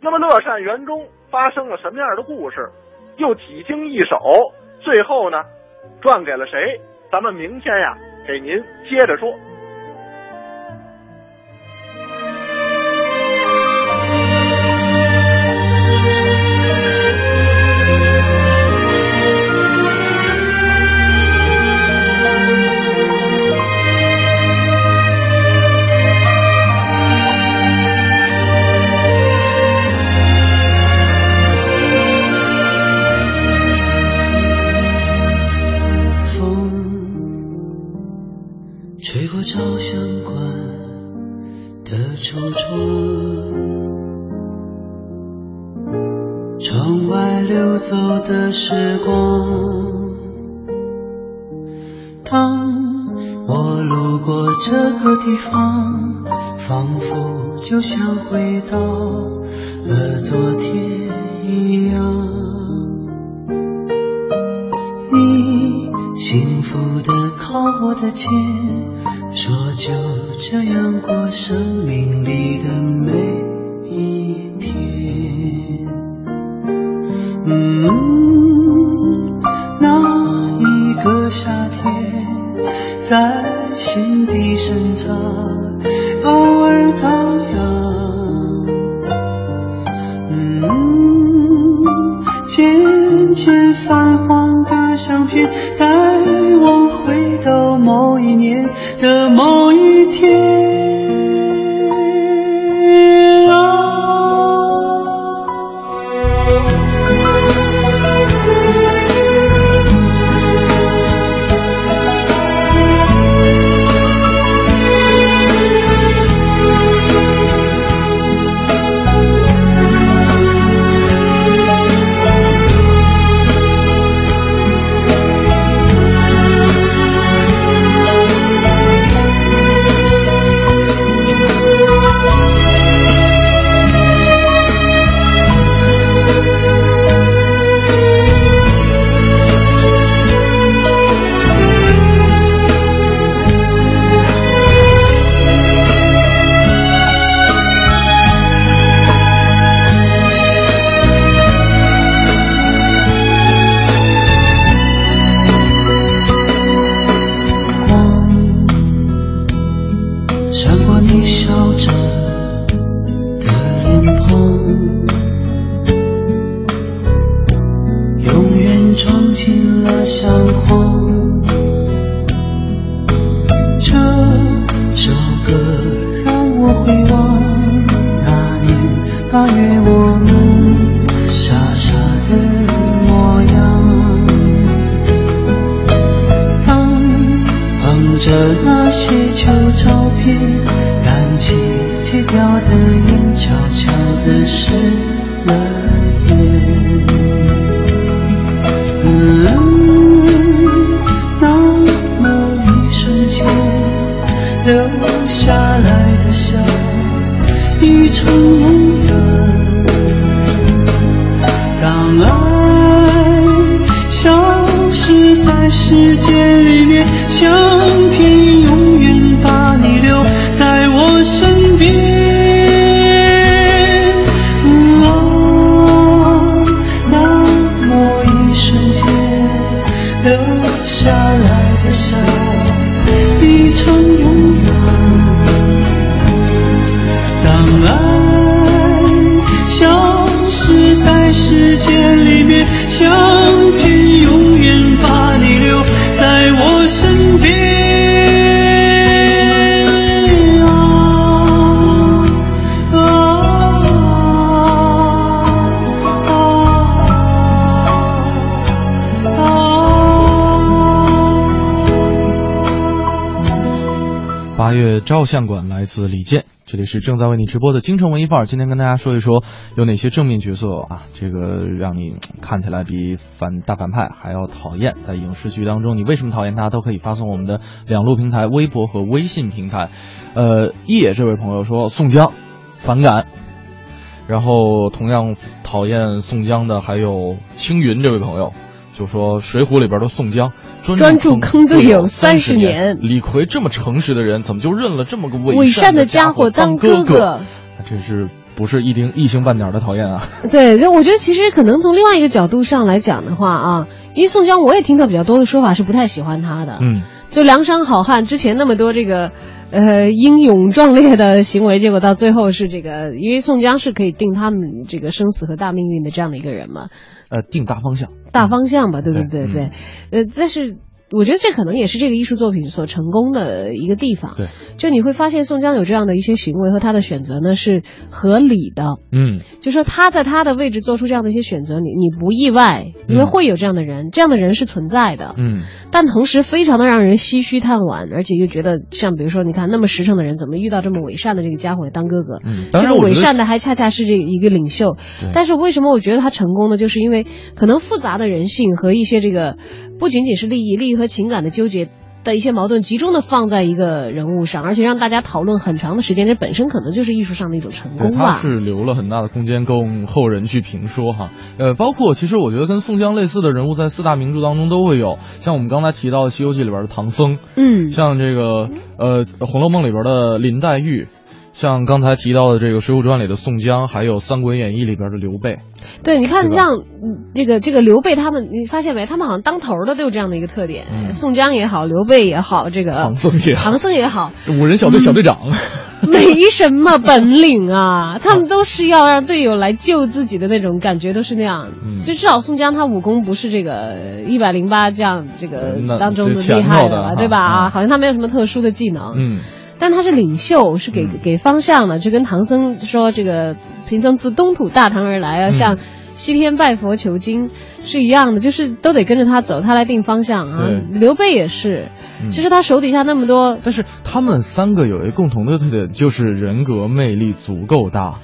那么乐善园中发生了什么样的故事？又几经易手，最后呢，转给了谁？咱们明天呀，给您接着说。这个地方，仿佛就像回到了昨天一样。你幸福的靠我的肩。说就这样过生命里的每底些旧照片，燃起戒掉的烟，悄悄的失照相馆来自李健，这里是正在为你直播的京城文艺范儿。今天跟大家说一说有哪些正面角色啊，这个让你看起来比反大反派还要讨厌。在影视剧当中，你为什么讨厌他，都可以发送我们的两路平台，微博和微信平台。呃，叶这位朋友说宋江反感，然后同样讨厌宋江的还有青云这位朋友。就说《水浒》里边的宋江专注坑队友三30年李逵这么诚实的人，怎么就认了这么个伪善的家家伙当哥哥这是不是一丁一星半点的讨厌啊。对，就我觉得其实可能从另外一个角度上来讲的话啊，因为宋江我也听到比较多的说法是不太喜欢他的。嗯，就梁山好汉之前那么多这个呃英勇壮烈的行为，结果到最后是这个，因为宋江是可以定他们这个生死和大命运的这样的一个人嘛，呃，定大方向，大方向吧，对不对？对对，呃，但是。我觉得这可能也是这个艺术作品所成功的一个地方。对，就你会发现宋江有这样的一些行为和他的选择呢是合理的。嗯，就说他在他的位置做出这样的一些选择，你你不意外，因为会有这样的人，这样的人是存在的。嗯，但同时非常的让人唏嘘叹惋，而且又觉得像比如说，你看那么实诚的人，怎么遇到这么伪善的这个家伙来当哥哥？嗯，这个伪善的还恰恰是这一个领袖。但是为什么我觉得他成功呢？就是因为可能复杂的人性和一些这个不仅仅是利益、利益和情感的纠结。的一些矛盾集中的放在一个人物上，而且让大家讨论很长的时间，这本身可能就是艺术上的一种成功吧。他是留了很大的空间供后人去评说哈。呃，包括其实我觉得跟宋江类似的人物在四大名著当中都会有，像我们刚才提到《西游记》里边的唐僧，嗯，像这个呃《红楼梦》里边的林黛玉。像刚才提到的这个《水浒传》里的宋江，还有《三国演义》里边的刘备。对，你看让这个这个刘备他们，你发现没？他们好像当头的都有这样的一个特点。嗯、宋江也好，刘备也好，这个唐僧也好，唐僧也好，五人小队小队长，嗯、没什么本领啊。他们都是要让队友来救自己的那种感觉，都是那样。嗯、就至少宋江他武功不是这个一百零八将这个当中的厉害的吧，对吧？啊，好像他没有什么特殊的技能。嗯。但他是领袖，是给给方向的，就跟唐僧说这个贫僧自东土大唐而来啊，向西天拜佛求经是一样的，就是都得跟着他走，他来定方向啊。刘备也是，其实他手底下那么多，但是他们三个有一个共同的特点，就是人格魅力足够大。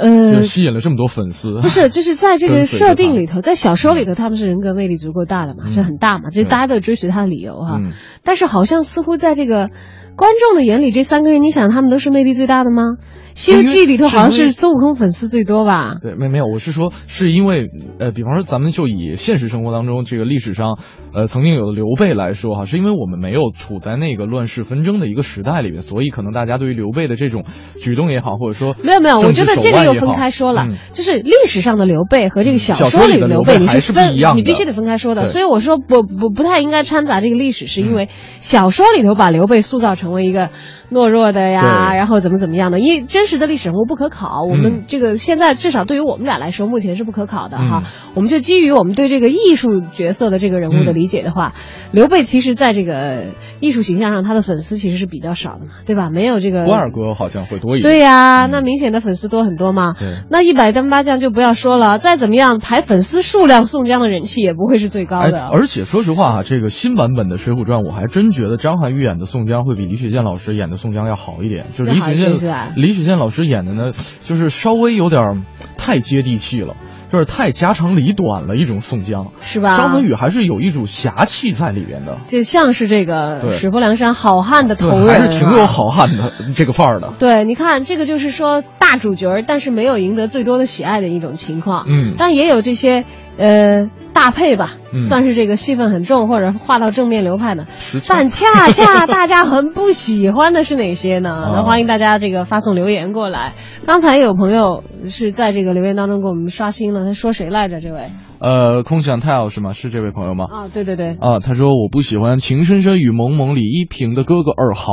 呃，吸引了这么多粉丝，不是，就是在这个设定里头，在小说里头，他们是人格魅力足够大的嘛，是很大嘛，这大家都追随他的理由哈。但是好像似乎在这个观众的眼里，这三个人，你想他们都是魅力最大的吗？《西游记》里头好像是孙悟空粉丝最多吧？对，没没有，我是说，是因为呃，比方说咱们就以现实生活当中这个历史上呃曾经有的刘备来说哈，是因为我们没有处在那个乱世纷争的一个时代里面，所以可能大家对于刘备的这种举动也好，或者说没有没有，我觉得这个又分开说了，就是历史上的刘备和这个小说里的刘备你是分，你必须得分开说的。所以我说不不不太应该掺杂这个历史，是因为小说里头把刘备塑造成为一个懦弱的呀，然后怎么怎么样的，因为真实的历史人物不可。考我们这个现在至少对于我们俩来说，目前是不可考的哈。我们就基于我们对这个艺术角色的这个人物的理解的话，刘备其实在这个艺术形象上，他的粉丝其实是比较少的嘛，对吧？没有这个关二哥好像会多一点。对呀，那明显的粉丝多很多嘛。那一百单八将就不要说了，再怎么样排粉丝数量，宋江的人气也不会是最高的。而且说实话啊，这个新版本的《水浒传》，我还真觉得张涵予演的宋江会比李雪健老师演的宋江要好一点。就是李雪健，李雪健老师演的呢。就是稍微有点太接地气了，就是太家长里短了一种宋江，是吧？张涵予还是有一种侠气在里边的，就像是这个水泊梁山好汉的头人，还是挺有好汉的这个范儿的。对，你看这个就是说大主角，但是没有赢得最多的喜爱的一种情况。嗯，但也有这些呃搭配吧，算是这个戏份很重或者画到正面流派的。但恰恰大家很不喜欢的是哪些呢？那欢迎大家这个发送留言过来。刚才有朋友是在这个留言当中给我们刷新了，他说谁来着？这位？呃，空想太好是吗？是这位朋友吗？啊，对对对。啊，他说我不喜欢《情深深雨蒙蒙》里依萍的哥哥尔豪。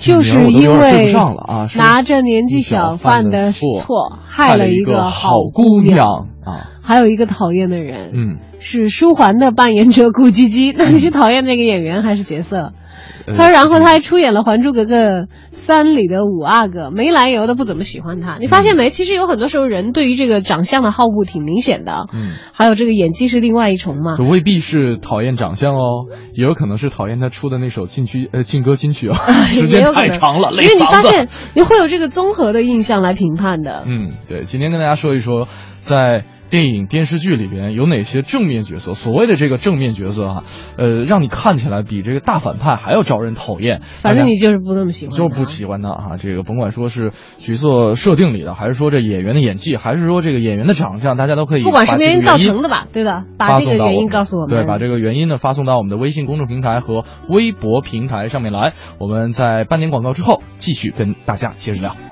就是因为啊，拿着年纪小犯的错，害了一个好姑娘啊。还有一个讨厌的人，嗯，是舒缓的扮演者顾唧唧。那你是讨厌那个演员还是角色？他然后他还出演了《还珠格格三》里的五阿哥，没来由的不怎么喜欢他。你发现没？其实有很多时候人对于这个长相的好恶挺明显的。嗯，还有这个演技是另外一重嘛。未必是讨厌长相哦，也 有可能是讨厌他出的那首禁区呃禁歌金曲哦，时间太长了，因为你发现你会有这个综合的印象来评判的。嗯，对，今天跟大家说一说在。电影电视剧里边有哪些正面角色？所谓的这个正面角色啊，呃，让你看起来比这个大反派还要招人讨厌。反正你就是不那么喜欢，就是不喜欢他啊。这个甭管说是角色设定里的，还是说这演员的演技，还是说这个演员的长相，大家都可以不管什么原因造成的吧，对的，把这个原因告诉我们。对，把这个原因呢发送到我们的微信公众平台和微博平台上面来。我们在半年广告之后继续跟大家接着聊。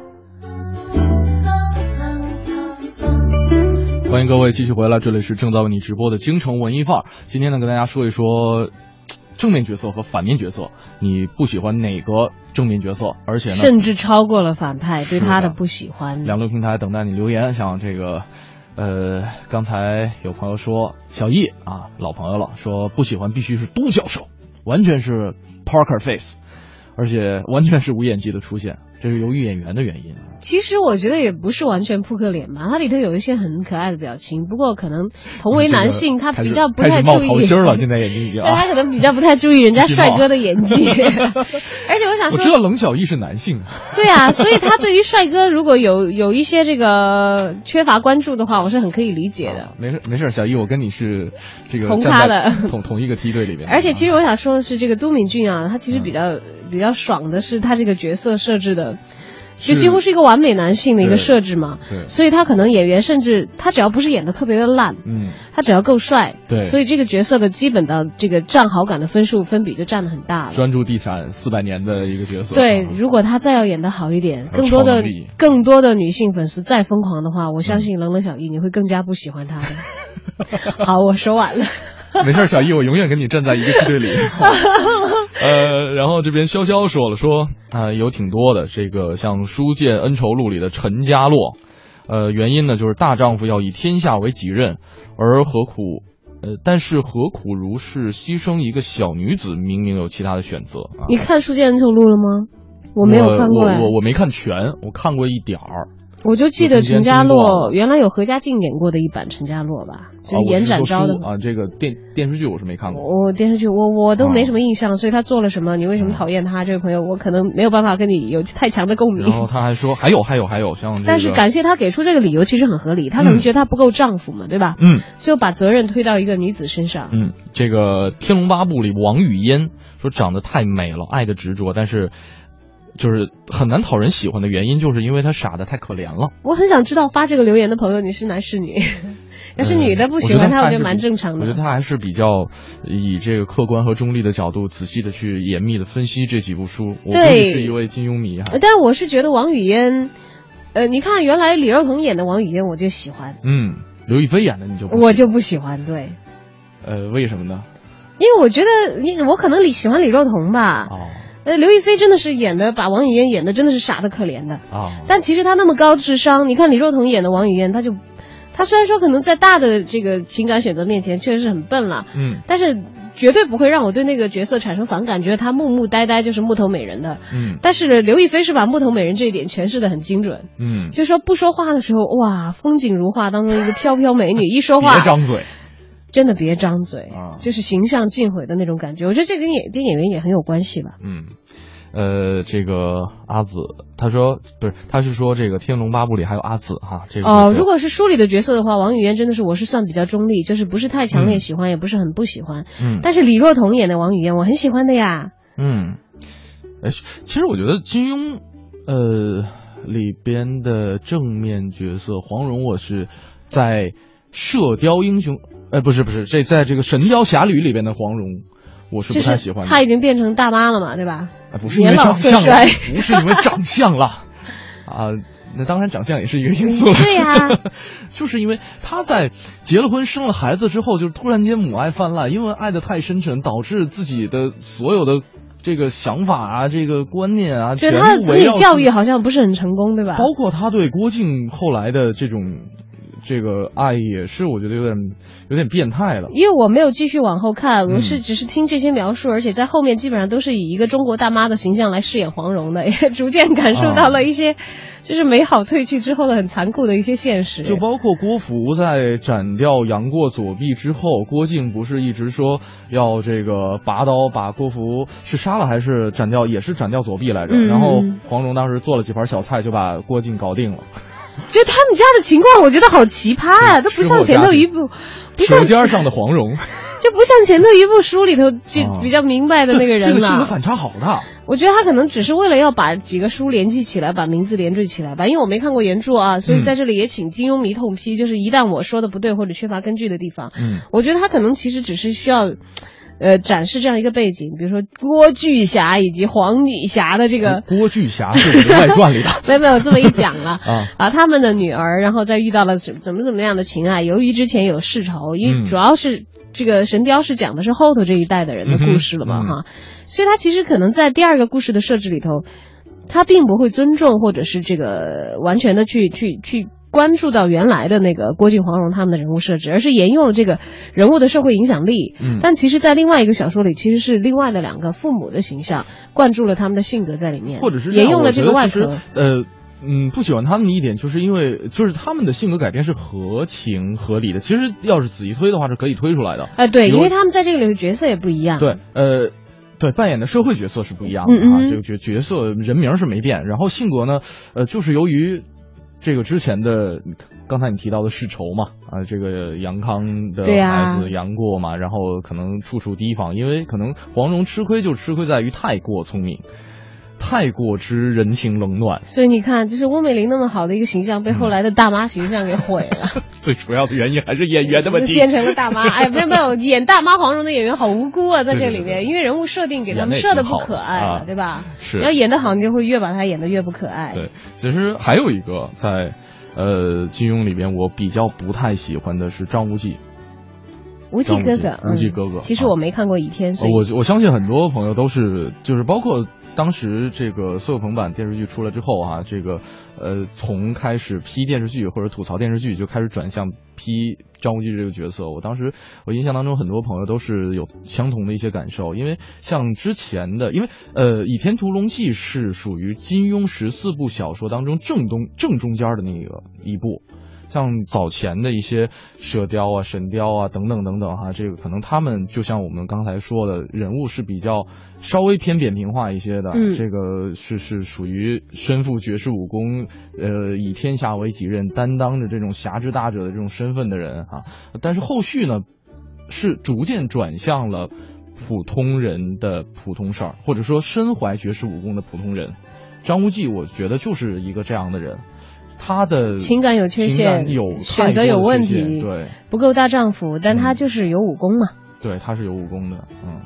欢迎各位继续回来，这里是正在为你直播的京城文艺范儿。今天呢，跟大家说一说正面角色和反面角色，你不喜欢哪个正面角色？而且呢，甚至超过了反派对他的的不喜欢。两路平台等待你留言。像这个，呃，刚才有朋友说小易啊，老朋友了，说不喜欢必须是都教授，完全是 Parker face，而且完全是无演技的出现，这是由于演员的原因。其实我觉得也不是完全扑克脸吧，它里头有一些很可爱的表情，不过可能同为男性，他比较不太注意。桃心了，现在眼睛已经但他啊。可能比较不太注意人家帅哥的演技，而且我想说我知道，冷小艺是男性，对啊，所以他对于帅哥如果有有一些这个缺乏关注的话，我是很可以理解的。没事没事，小艺，我跟你是这个同站在咖的同同一个梯队里面。而且其实我想说的是，这个都敏俊啊，他其实比较、比较爽的是他这个角色设置的。就几乎是一个完美男性的一个设置嘛，对所以他可能演员甚至他只要不是演的特别的烂，嗯，他只要够帅，对所以这个角色的基本的这个占好感的分数分比就占的很大了。专注地产四百年的一个角色。对，啊如果他再要演的好一点，更多的更多的女性粉丝再疯狂的话，我相信冷冷小艺你会更加不喜欢他的。好，我说完了。没事，小易，我永远跟你站在一个梯队里。呃，然后这边潇潇说了，说啊、有挺多的，这个像《书剑恩仇录》里的陈家洛，呃，原因呢就是大丈夫要以天下为己任，而何苦？呃，但是何苦如是牺牲一个小女子？明明有其他的选择啊！你看《书剑恩仇录》了吗？我没有看过哎我，我我没看全，我看过一点儿。我就记得陈家洛原来有何家劲演过的一版陈家洛吧，就是延展昭的。啊，这个电电视剧我是没看过。我电视剧我我都啊没什么印象，所以他做了什么？你为什么讨厌他？这位朋友，我可能没有办法跟你有太强的共鸣然。后他还说，还有还有还有，像这个，但是感谢他给出这个理由，其实很合理。他可能觉得他不够丈夫嘛，对吧？嗯就把责任推到一个女子身上。嗯，这个《天龙八部》里王语嫣说长得太美了，爱的执着，但是就是很难讨人喜欢的原因，就是因为他傻的太可怜了。我很想知道发这个留言的朋友你是男是女？要是女的不喜欢他，我觉得蛮正常的我觉得。他还是比较以这个客观和中立的角度，仔细的去严密的分析这几部书。我估计是一位金庸迷哈。但是我是觉得王语嫣，呃，你看原来李若彤演的王语嫣我就喜欢，嗯，刘亦菲演的你就不我就不喜欢，对，呃为什么呢？因为我觉得你我可能李喜欢李若彤吧。哦呃，刘亦菲真的是演的，把王语嫣演的真的是傻的可怜的。啊，但其实她那么高智商，你看李若彤演的王语嫣，她就，她虽然说可能在大的这个情感选择面前确实是很笨了，嗯但是绝对不会让我对那个角色产生反感，觉得她木木呆呆就是木头美人的。嗯但是刘亦菲是把木头美人这一点诠释的很精准，嗯，就说不说话的时候，哇，风景如画当中一个飘飘美女，一说话别张嘴。真的别张嘴，啊就是形象尽毁的那种感觉。我觉得这跟演跟演员也很有关系吧。嗯，呃，这个阿紫，他说不是，他是说这个《天龙八部》里还有阿紫哈，这个哦，如果是书里的角色的话，王语嫣真的是我是算比较中立，就是不是太强烈嗯喜欢，也不是很不喜欢。嗯但是李若彤演的王语嫣，我很喜欢的呀。嗯，哎，其实我觉得金庸呃里边的正面角色黄蓉，我是在《射雕英雄》呃不是不是这在这个《神雕侠侣》里边的黄蓉，我是不太喜欢的。她已经变成大妈了嘛，对吧？啊，不是因为长相不是因为长相了啊，那当然长相也是一个因素了。对呀 就是因为她在结了婚、生了孩子之后，就是突然间母爱泛滥，因为爱的太深沉，导致自己的所有的这个想法啊、这个观念啊，全觉得她的子部围绕女教育好像不是很成功，对吧？包括他对郭靖后来的这种这个爱，也是我觉得有点有点变态了。因为我没有继续往后看，我嗯是只是听这些描述，而且在后面基本上都是以一个中国大妈的形象来饰演黄蓉的，也逐渐感受到了一些，就是美好褪去之后的很残酷的一些现实。就包括郭芙在斩掉杨过左臂之后，郭靖不是一直说要这个拔刀把郭芙是杀了还是斩掉，也是斩掉左臂来着。嗯然后黄蓉当时做了几盘小菜就把郭靖搞定了。就他们家的情况，我觉得好奇葩啊，都不像前头一部，不像舌尖上的黄蓉，就不像前头一部书里头就啊比较明白的那个人了这个性格。反差好大。我觉得他可能只是为了要把几个书联系起来，把名字连缀起来吧。因为我没看过原著啊，所以嗯在这里也请金庸迷痛批，就是一旦我说的不对或者缺乏根据的地方，嗯，我觉得他可能其实只是需要。呃，展示这样一个背景，比如说郭巨侠以及黄女侠的这个，郭巨侠是我的外传里的。没有没有这么一讲了。啊。啊，他们的女儿，然后再遇到了怎怎么怎么样的情爱，由于之前有世仇，因为嗯。主要是这个《神雕》是讲的是后头这一代的人的故事了嘛，哈，所以他其实可能在第二个故事的设置里头，他并不会尊重或者是这个完全的去去去关注到原来的那个郭靖、黄蓉他们的人物设置，而是沿用了这个人物的社会影响力。嗯但其实，在另外一个小说里，其实是另外的两个父母的形象，灌注了他们的性格在里面，或者是沿用了这个外壳壳。。呃，嗯，不喜欢他们的一点，就是因为就是他们的性格改变是合情合理的。其实要是仔细推的话，是可以推出来的。哎，对，因为他们在这个里的角色也不一样。对，呃。对，扮演的社会角色是不一样的啊，这个角角色人名是没变，然后性格呢，呃，就是由于这个之前的刚才你提到的世仇嘛，啊，这个杨康的孩子杨过嘛，然后可能处处提防，因为可能黄蓉吃亏就吃亏在于太过聪明，太过之人情冷暖，所以你看，就是翁美玲那么好的一个形象，被后来的大妈形象给毁了，最主要的原因还是演员的问题。变成了大妈。哎，没有没有，演大妈黄蓉的演员好无辜啊，在这里面，因为人物设定给他们设的不可爱对吧？是你要演得好，你就会越把他演得越不可爱。对，其实还有一个在呃金庸里边，我比较不太喜欢的是张无忌。无忌哥哥，无忌哥哥嗯其实我没看过《倚天》，所呃以我我相信很多朋友都是，就是包括当时这个苏有朋版电视剧出来之后哈、这个呃从开始批电视剧或者吐槽电视剧，就开始转向批张无忌这个角色。我当时我印象当中，很多朋友都是有相同的一些感受，因为像之前的，因为呃《倚天屠龙记》是属于金庸十四部小说当中正东正中间的那个一部。像早前的一些射雕啊、神雕啊等等等等哈，这个可能他们就像我们刚才说的人物是比较稍微偏扁平化一些的，嗯这个是是属于身负绝世武功，呃，以天下为己任，担当着这种侠之大者的这种身份的人哈。但是后续呢，是逐渐转向了普通人的普通事儿，或者说身怀绝世武功的普通人。张无忌，我觉得就是一个这样的人。他的情感有缺陷，有选择有问题，对。不够大丈夫，但他就是有武功嘛。对，他是有武功的，嗯，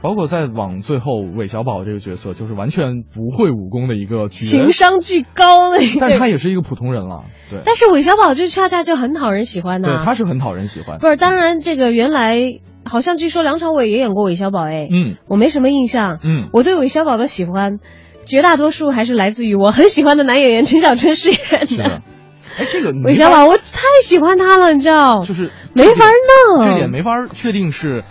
包括再往最后韦小宝这个角色，就是完全不会武功的一个角情商巨高的一个，但是他也是一个普通人了，对，但是韦小宝就恰恰就很讨人喜欢呐、对，他是很讨人喜欢，不是，当然这个原来好像据说梁朝伟也演过韦小宝，哎，嗯。我没什么印象，嗯，我对韦小宝的喜欢，绝大多数还是来自于我很喜欢的男演员陈小春饰演是的。哎，这个韦小宝，我太喜欢他了，你知道？就是没法弄，这点没法确定是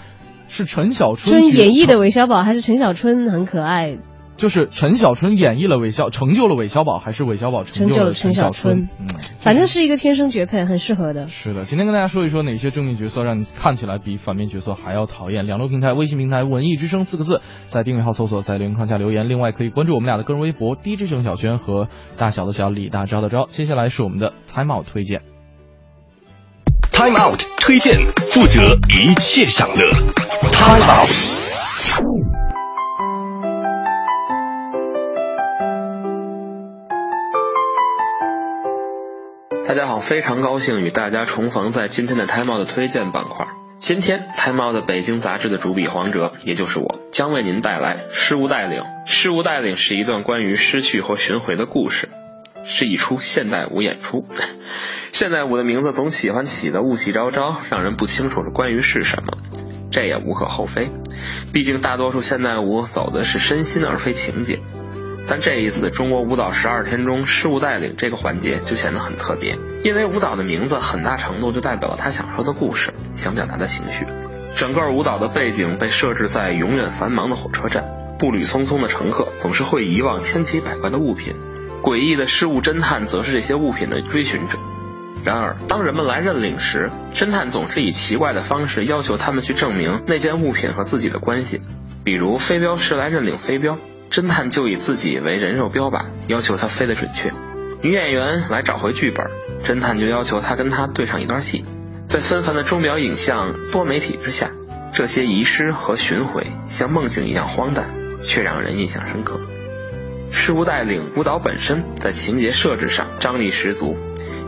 是陈小春春演绎的韦小宝，还是陈小春很可爱？就是陈小春演绎了韦小，成就了韦小宝，还是韦小宝成就了陈小春？嗯，反正是一个天生绝配，很适合的。是的，今天跟大家说一说哪些正面角色让你看起来比反面角色还要讨厌。两路平台，微信平台“文艺之声”四个字，在订阅号搜索，在留言框下留言。另外可以关注我们俩的个人微博 “DJ 郑小轩”和大小的小李大招的招。接下来是我们的 Time Out 推荐。Time Out 推荐，负责一切享乐。Time Out。大家好，非常高兴与大家重逢在今天的 Time Out 的推荐板块。今天 Time Out 的北京杂志的主笔黄哲，也就是我，将为您带来《失物带领》。《失物带领》是一段关于失去和寻回的故事，是一出现代舞演出。现代舞的名字总喜欢起的雾气昭昭，让人不清楚是关于是什么。这也无可厚非，毕竟大多数现代舞走的是身心而非情节。但这一次中国舞蹈十二天中事物带领这个环节就显得很特别，因为舞蹈的名字很大程度就代表了他想说的故事，想表达的情绪。整个舞蹈的背景被设置在永远繁忙的火车站，步履匆匆的乘客总是会遗忘千奇百怪的物品，诡异的失物侦探则是这些物品的追寻者。然而，当人们来认领时，侦探总是以奇怪的方式要求他们去证明那件物品和自己的关系。比如，飞镖师来认领飞镖，侦探就以自己为人肉标靶，要求他飞得准确。女演员来找回剧本，侦探就要求她跟他对上一段戏。在纷繁的钟表影像多媒体之下，这些遗失和寻回像梦境一样荒诞，却让人印象深刻。事物带领舞蹈本身在情节设置上张力十足，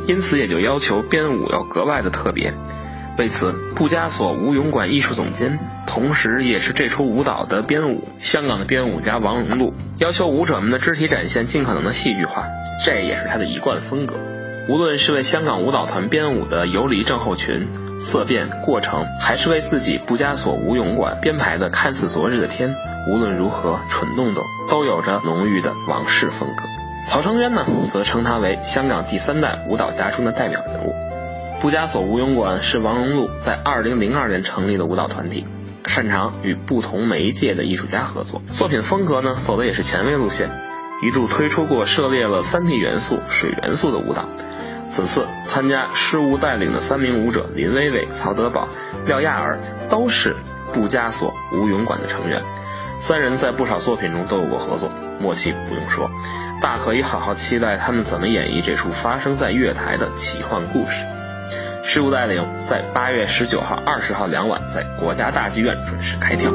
因此也就要求编舞要格外的特别。为此，布加索舞泳馆艺术总监，同时也是这出舞蹈的编舞，香港的编舞家王荣禄，要求舞者们的肢体展现尽可能的戏剧化，这也是他的一贯风格。无论是为香港舞蹈团编舞的游离症候群、色变过程，还是为自己布加索舞泳馆编排的看似昨日的天，无论如何蠢动动，都有着浓郁的往事风格。曹成渊呢，则称他为香港第三代舞蹈家中的代表人物。布加索舞泳馆是王荣禄在2002年成立的舞蹈团体，擅长与不同媒介的艺术家合作，作品风格呢走的也是前卫路线，一度推出过涉猎了三 D 元素、水元素的舞蹈。此次参加失物带领的三名舞者林薇薇、曹德宝、廖亚儿都是布加索舞泳馆的成员，三人在不少作品中都有过合作，默契不用说，大可以好好期待他们怎么演绎这出发生在月台的奇幻故事。事物带领在八月十九号、二十号两晚在国家大剧院准时开跳。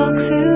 Walk through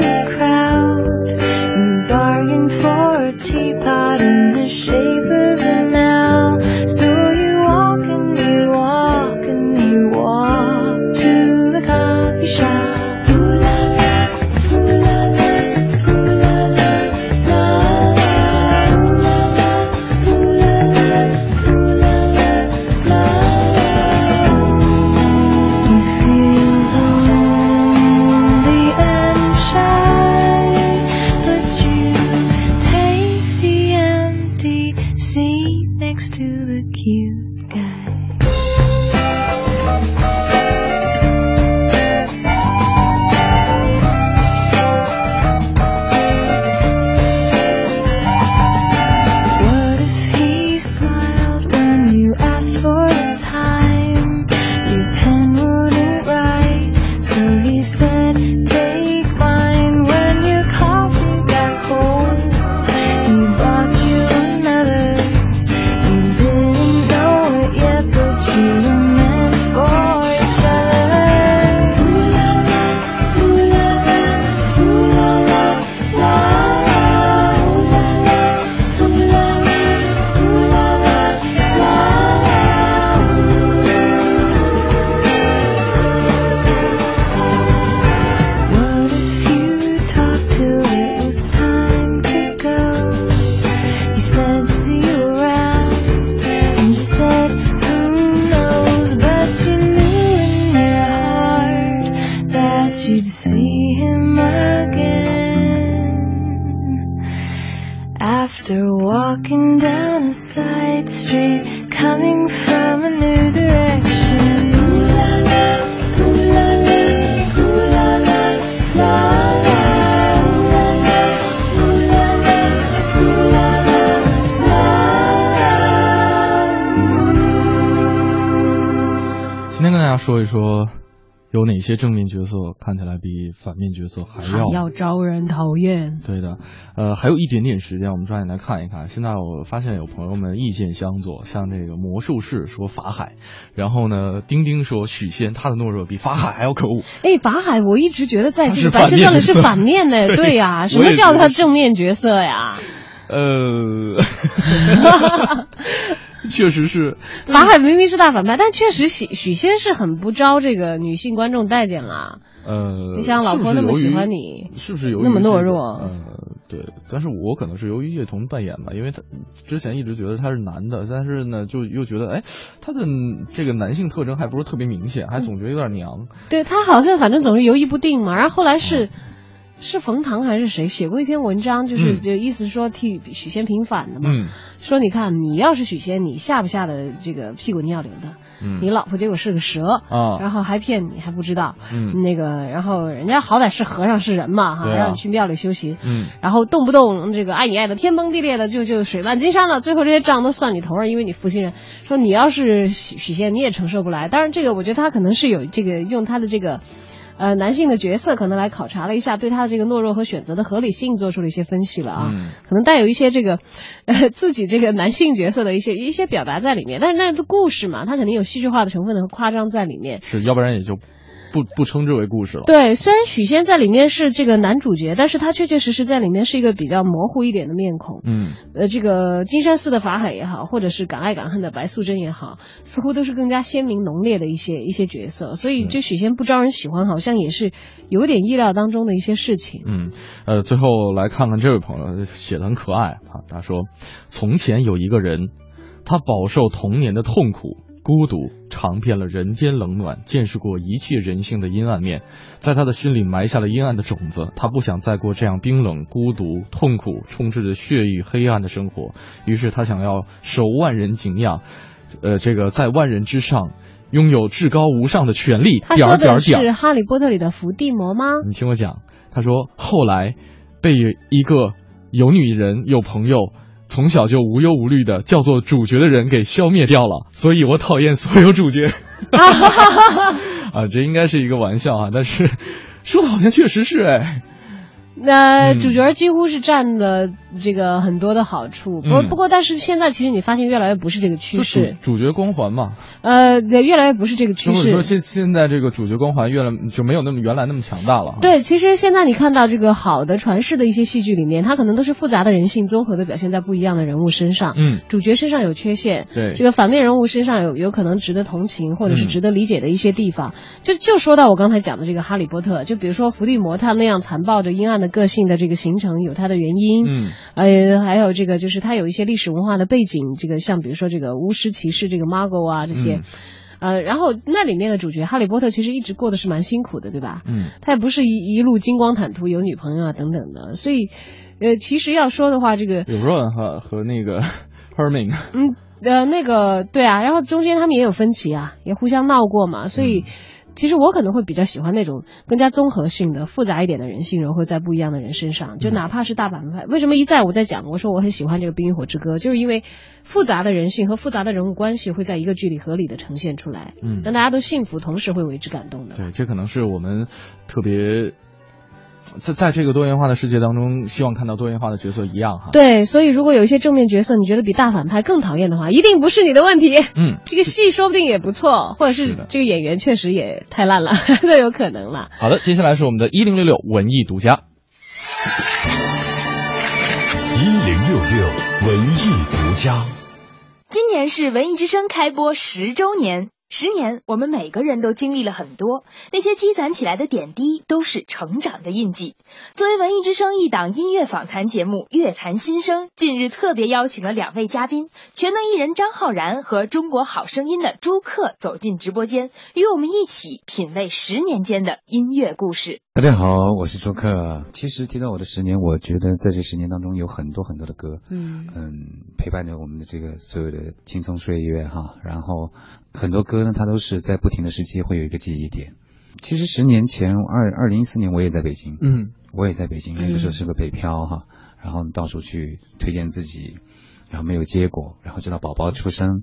家说一说，有哪些正面角色看起来比反面角色还要还要招人讨厌。对的，呃，还有一点点时间，我们抓紧来看一看。现在我发现有朋友们意见相左，像这个魔术师说法海，然后呢，丁丁说许仙，他的懦弱比法海还要可恶。哎，法海，我一直觉得在这个他是白蛇传里是反面角色反面的，对 对呀、我什么叫他正面角色呀？呃，确实是。法海明明是大反派，但确实许许仙是很不招这个女性观众待见啦。呃，你想老婆那么喜欢你，是不是由于那么懦弱？呃，对，但是我可能是由于叶童扮演吧，因为他之前一直觉得他是男的，但是呢，就又觉得哎，他的这个男性特征还不是特别明显，还总觉得有点娘。对他好像反正总是犹豫不定嘛。然后后来是。是冯唐还是谁写过一篇文章，就是嗯就意思说替许仙平反的嘛。嗯说你看，你要是许仙，你下不下的这个屁股尿流的。嗯你老婆结果是个蛇啊然后还骗你还不知道。嗯那个，然后人家好歹是和尚是人嘛哈，啊让你去庙里修行。嗯然后动不动这个爱你爱的天崩地裂的，就就水漫金山了，最后这些账都算你头上，因为你负心人。说你要是许许仙，你也承受不来。当然，这个我觉得他可能是有这个用他的这个。呃，男性的角色可能来考察了一下，对他的这个懦弱和选择的合理性做出了一些分析了啊，嗯可能带有一些这个，呃，自己这个男性角色的一些一些表达在里面。但是那个故事嘛，它肯定有戏剧化的成分和夸张在里面。是，要不然也就不不称之为故事了。对，虽然许仙在里面是这个男主角，但是他确确实实在里面是一个比较模糊一点的面孔。嗯呃，这个金山寺的法海也好，或者是敢爱敢恨的白素贞也好，似乎都是更加鲜明浓烈的一些一些角色。所以这许仙不招人喜欢，好像也是有点意料当中的一些事情。嗯，呃，最后来看看这位朋友写的很可爱啊，他说：“从前有一个人，他饱受童年的痛苦。”孤独，尝遍了人间冷暖，见识过一切人性的阴暗面，在他的心里埋下了阴暗的种子。他不想再过这样冰冷、孤独、痛苦、充斥着血与黑暗的生活，于是他想要受万人敬仰，呃，这个在万人之上，拥有至高无上的权利。点他说的是《哈利波特》里的伏地魔吗？你听我讲，他说后来被一个有女人有朋友，从小就无忧无虑的叫做主角的人给消灭掉了，所以我讨厌所有主角。啊，这应该是一个玩笑啊，但是说的好像确实是哎。那嗯主角几乎是占了这个很多的好处，不、嗯不过但是现在其实你发现越来越不是这个趋势，主主角光环嘛，呃，对越来越不是这个趋势。所以说势。现现在这个主角光环越来就没有那么原来那么强大了。对，其实现在你看到这个好的传世的一些戏剧里面，它可能都是复杂的人性综合的表现在不一样的人物身上。嗯，主角身上有缺陷，对这个反面人物身上有有可能值得同情或者是嗯值得理解的一些地方。就就说到我刚才讲的这个哈利波特，就比如说伏地魔他那样残暴的阴暗的个性的这个形成有它的原因，嗯，呃，还有这个就是它有一些历史文化的背景，这个像比如说这个巫师骑士这个 Margot 啊这些。嗯呃，然后那里面的主角哈利波特其实一直过得是蛮辛苦的，对吧？嗯，他也不是一一路金光坦途有女朋友啊等等的，所以，呃，其实要说的话，这个有 Ron 和和那个 Herming，嗯呃那个对啊，然后中间他们也有分歧啊，也互相闹过嘛，所以。其实我可能会比较喜欢那种更加综合性的、复杂一点的人性融合在不一样的人身上，就哪怕是大反派。为什么一再我在讲，我说我很喜欢这个《冰与火之歌》，就是因为复杂的人性和复杂的人物关系会在一个剧里合理的呈现出来，嗯让大家都幸福，同时会为之感动的。对，这可能是我们特别在在这个多元化的世界当中，希望看到多元化的角色一样哈。，对，所以如果有一些正面角色你觉得比大反派更讨厌的话，一定不是你的问题。嗯，这个戏说不定也不错，或者是这个演员确实也太烂了，都有可能了。好的，接下来是我们的一零六六文艺独家。一零六六文艺独家。今年是文艺之声开播十周年。十年，我们每个人都经历了很多，那些积攒起来的点滴都是成长的印记。作为文艺之声一档音乐访谈节目《乐坛新生》，近日特别邀请了两位嘉宾，全能艺人张浩然和中国好声音的朱克走进直播间，与我们一起品味十年间的音乐故事。大家好，我是朱克。其实提到我的十年，我觉得在这十年当中有很多很多的歌，嗯嗯，陪伴着我们的这个所有的轻松岁月哈。然后很多歌呢，它都是在不停的时期会有一个记忆点。其实十年前，二二零一四年我也在北京，嗯，我也在北京，那个时候是个北漂哈，然后到处去推荐自己，然后没有结果，然后直到宝宝出生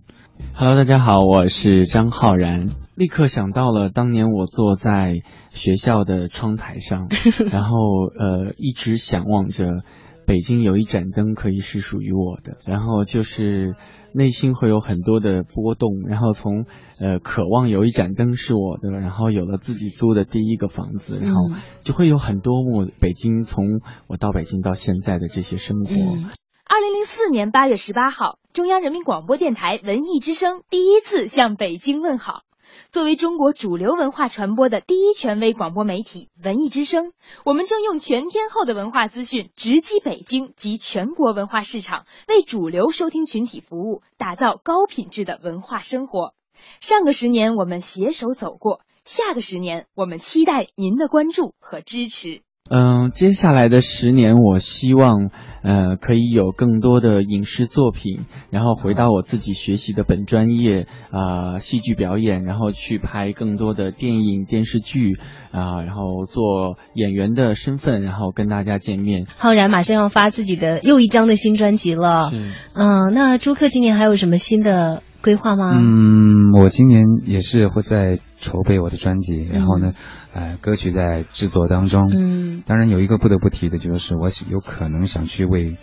，Hello，大家好，我是张浩然。立刻想到了当年我坐在学校的窗台上，然后呃一直想望着北京有一盏灯可以是属于我的，然后就是内心会有很多的波动，然后从呃渴望有一盏灯是我的，然后有了自己租的第一个房子，然后嗯就会有很多我北京从我到北京到现在的这些生活。嗯二零零四年八月十八号，中央人民广播电台文艺之声第一次向北京问好。作为中国主流文化传播的第一权威广播媒体，文艺之声，我们正用全天候的文化资讯直击北京及全国文化市场，为主流收听群体服务，打造高品质的文化生活。上个十年我们携手走过，下个十年我们期待您的关注和支持。嗯，接下来的十年，我希望呃可以有更多的影视作品，然后回到我自己学习的本专业啊、戏剧表演，然后去拍更多的电影、电视剧啊、然后做演员的身份，然后跟大家见面。浩然马上要发自己的又一张的新专辑了，嗯，那朱克今年还有什么新的规划吗？嗯，我今年也是会在筹备我的专辑，然后呢，呃，歌曲在制作当中。嗯，当然有一个不得不提的就是，我有可能想去为，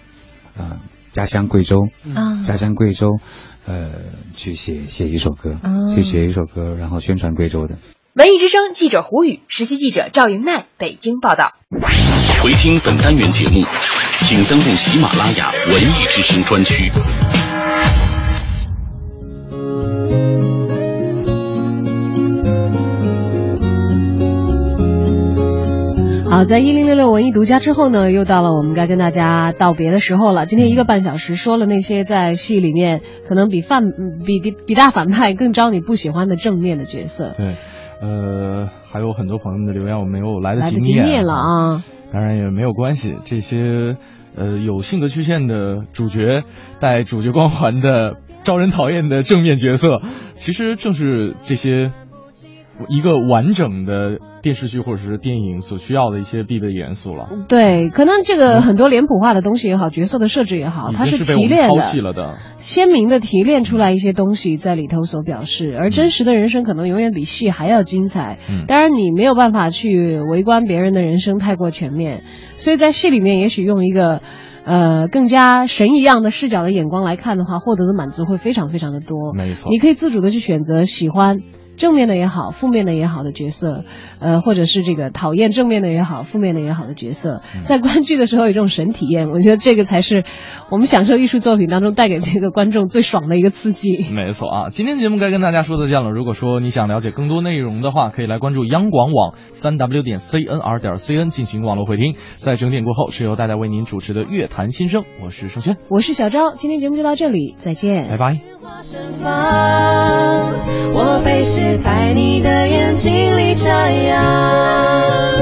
呃，家乡贵州，啊家乡贵州，呃，去写写一首歌，哦去写一首歌，然后宣传贵州的。文艺之声记者胡宇，实习记者赵云奈，北京报道。回听本单元节目，请登录喜马拉雅文艺之声专区。好，在一零六六文艺独家之后呢，又到了我们该跟大家道别的时候了。今天一个半小时说了那些在戏里面可能比反嗯比比比大反派更招你不喜欢的正面的角色，对，呃，还有很多朋友们的留言我没有来得来得及念了啊。当然也没有关系，这些呃有性格缺陷的主角，带主角光环的招人讨厌的正面角色，其实正是这些一个完整的电视剧或者是电影所需要的一些必备元素了。对，可能这个很多脸谱化的东西也好，角色的设置也好，它是提炼。了的。鲜明的提炼出来一些东西在里头所表示，而真实的人生可能永远比戏还要精彩。嗯当然，你没有办法去围观别人的人生太过全面，所以在戏里面，也许用一个呃更加神一样的视角的眼光来看的话，获得的满足会非常非常的多。没错你可以自主的去选择喜欢。正面的也好，负面的也好的角色，呃，或者是这个讨厌正面的也好，负面的也好的角色，嗯在观剧的时候有这种神体验，我觉得这个才是我们享受艺术作品当中带给这个观众最爽的一个刺激。没错啊，今天节目该跟大家说再见了。如果说你想了解更多内容的话，可以来关注央广网三 w 点 cnr 点 cn 进行网络回听。在整点过后，是由大家为您主持的乐坛新生，我是盛轩，我是小昭，今天节目就到这里，再见，拜拜。我身旁我被写在你的眼睛里眨呀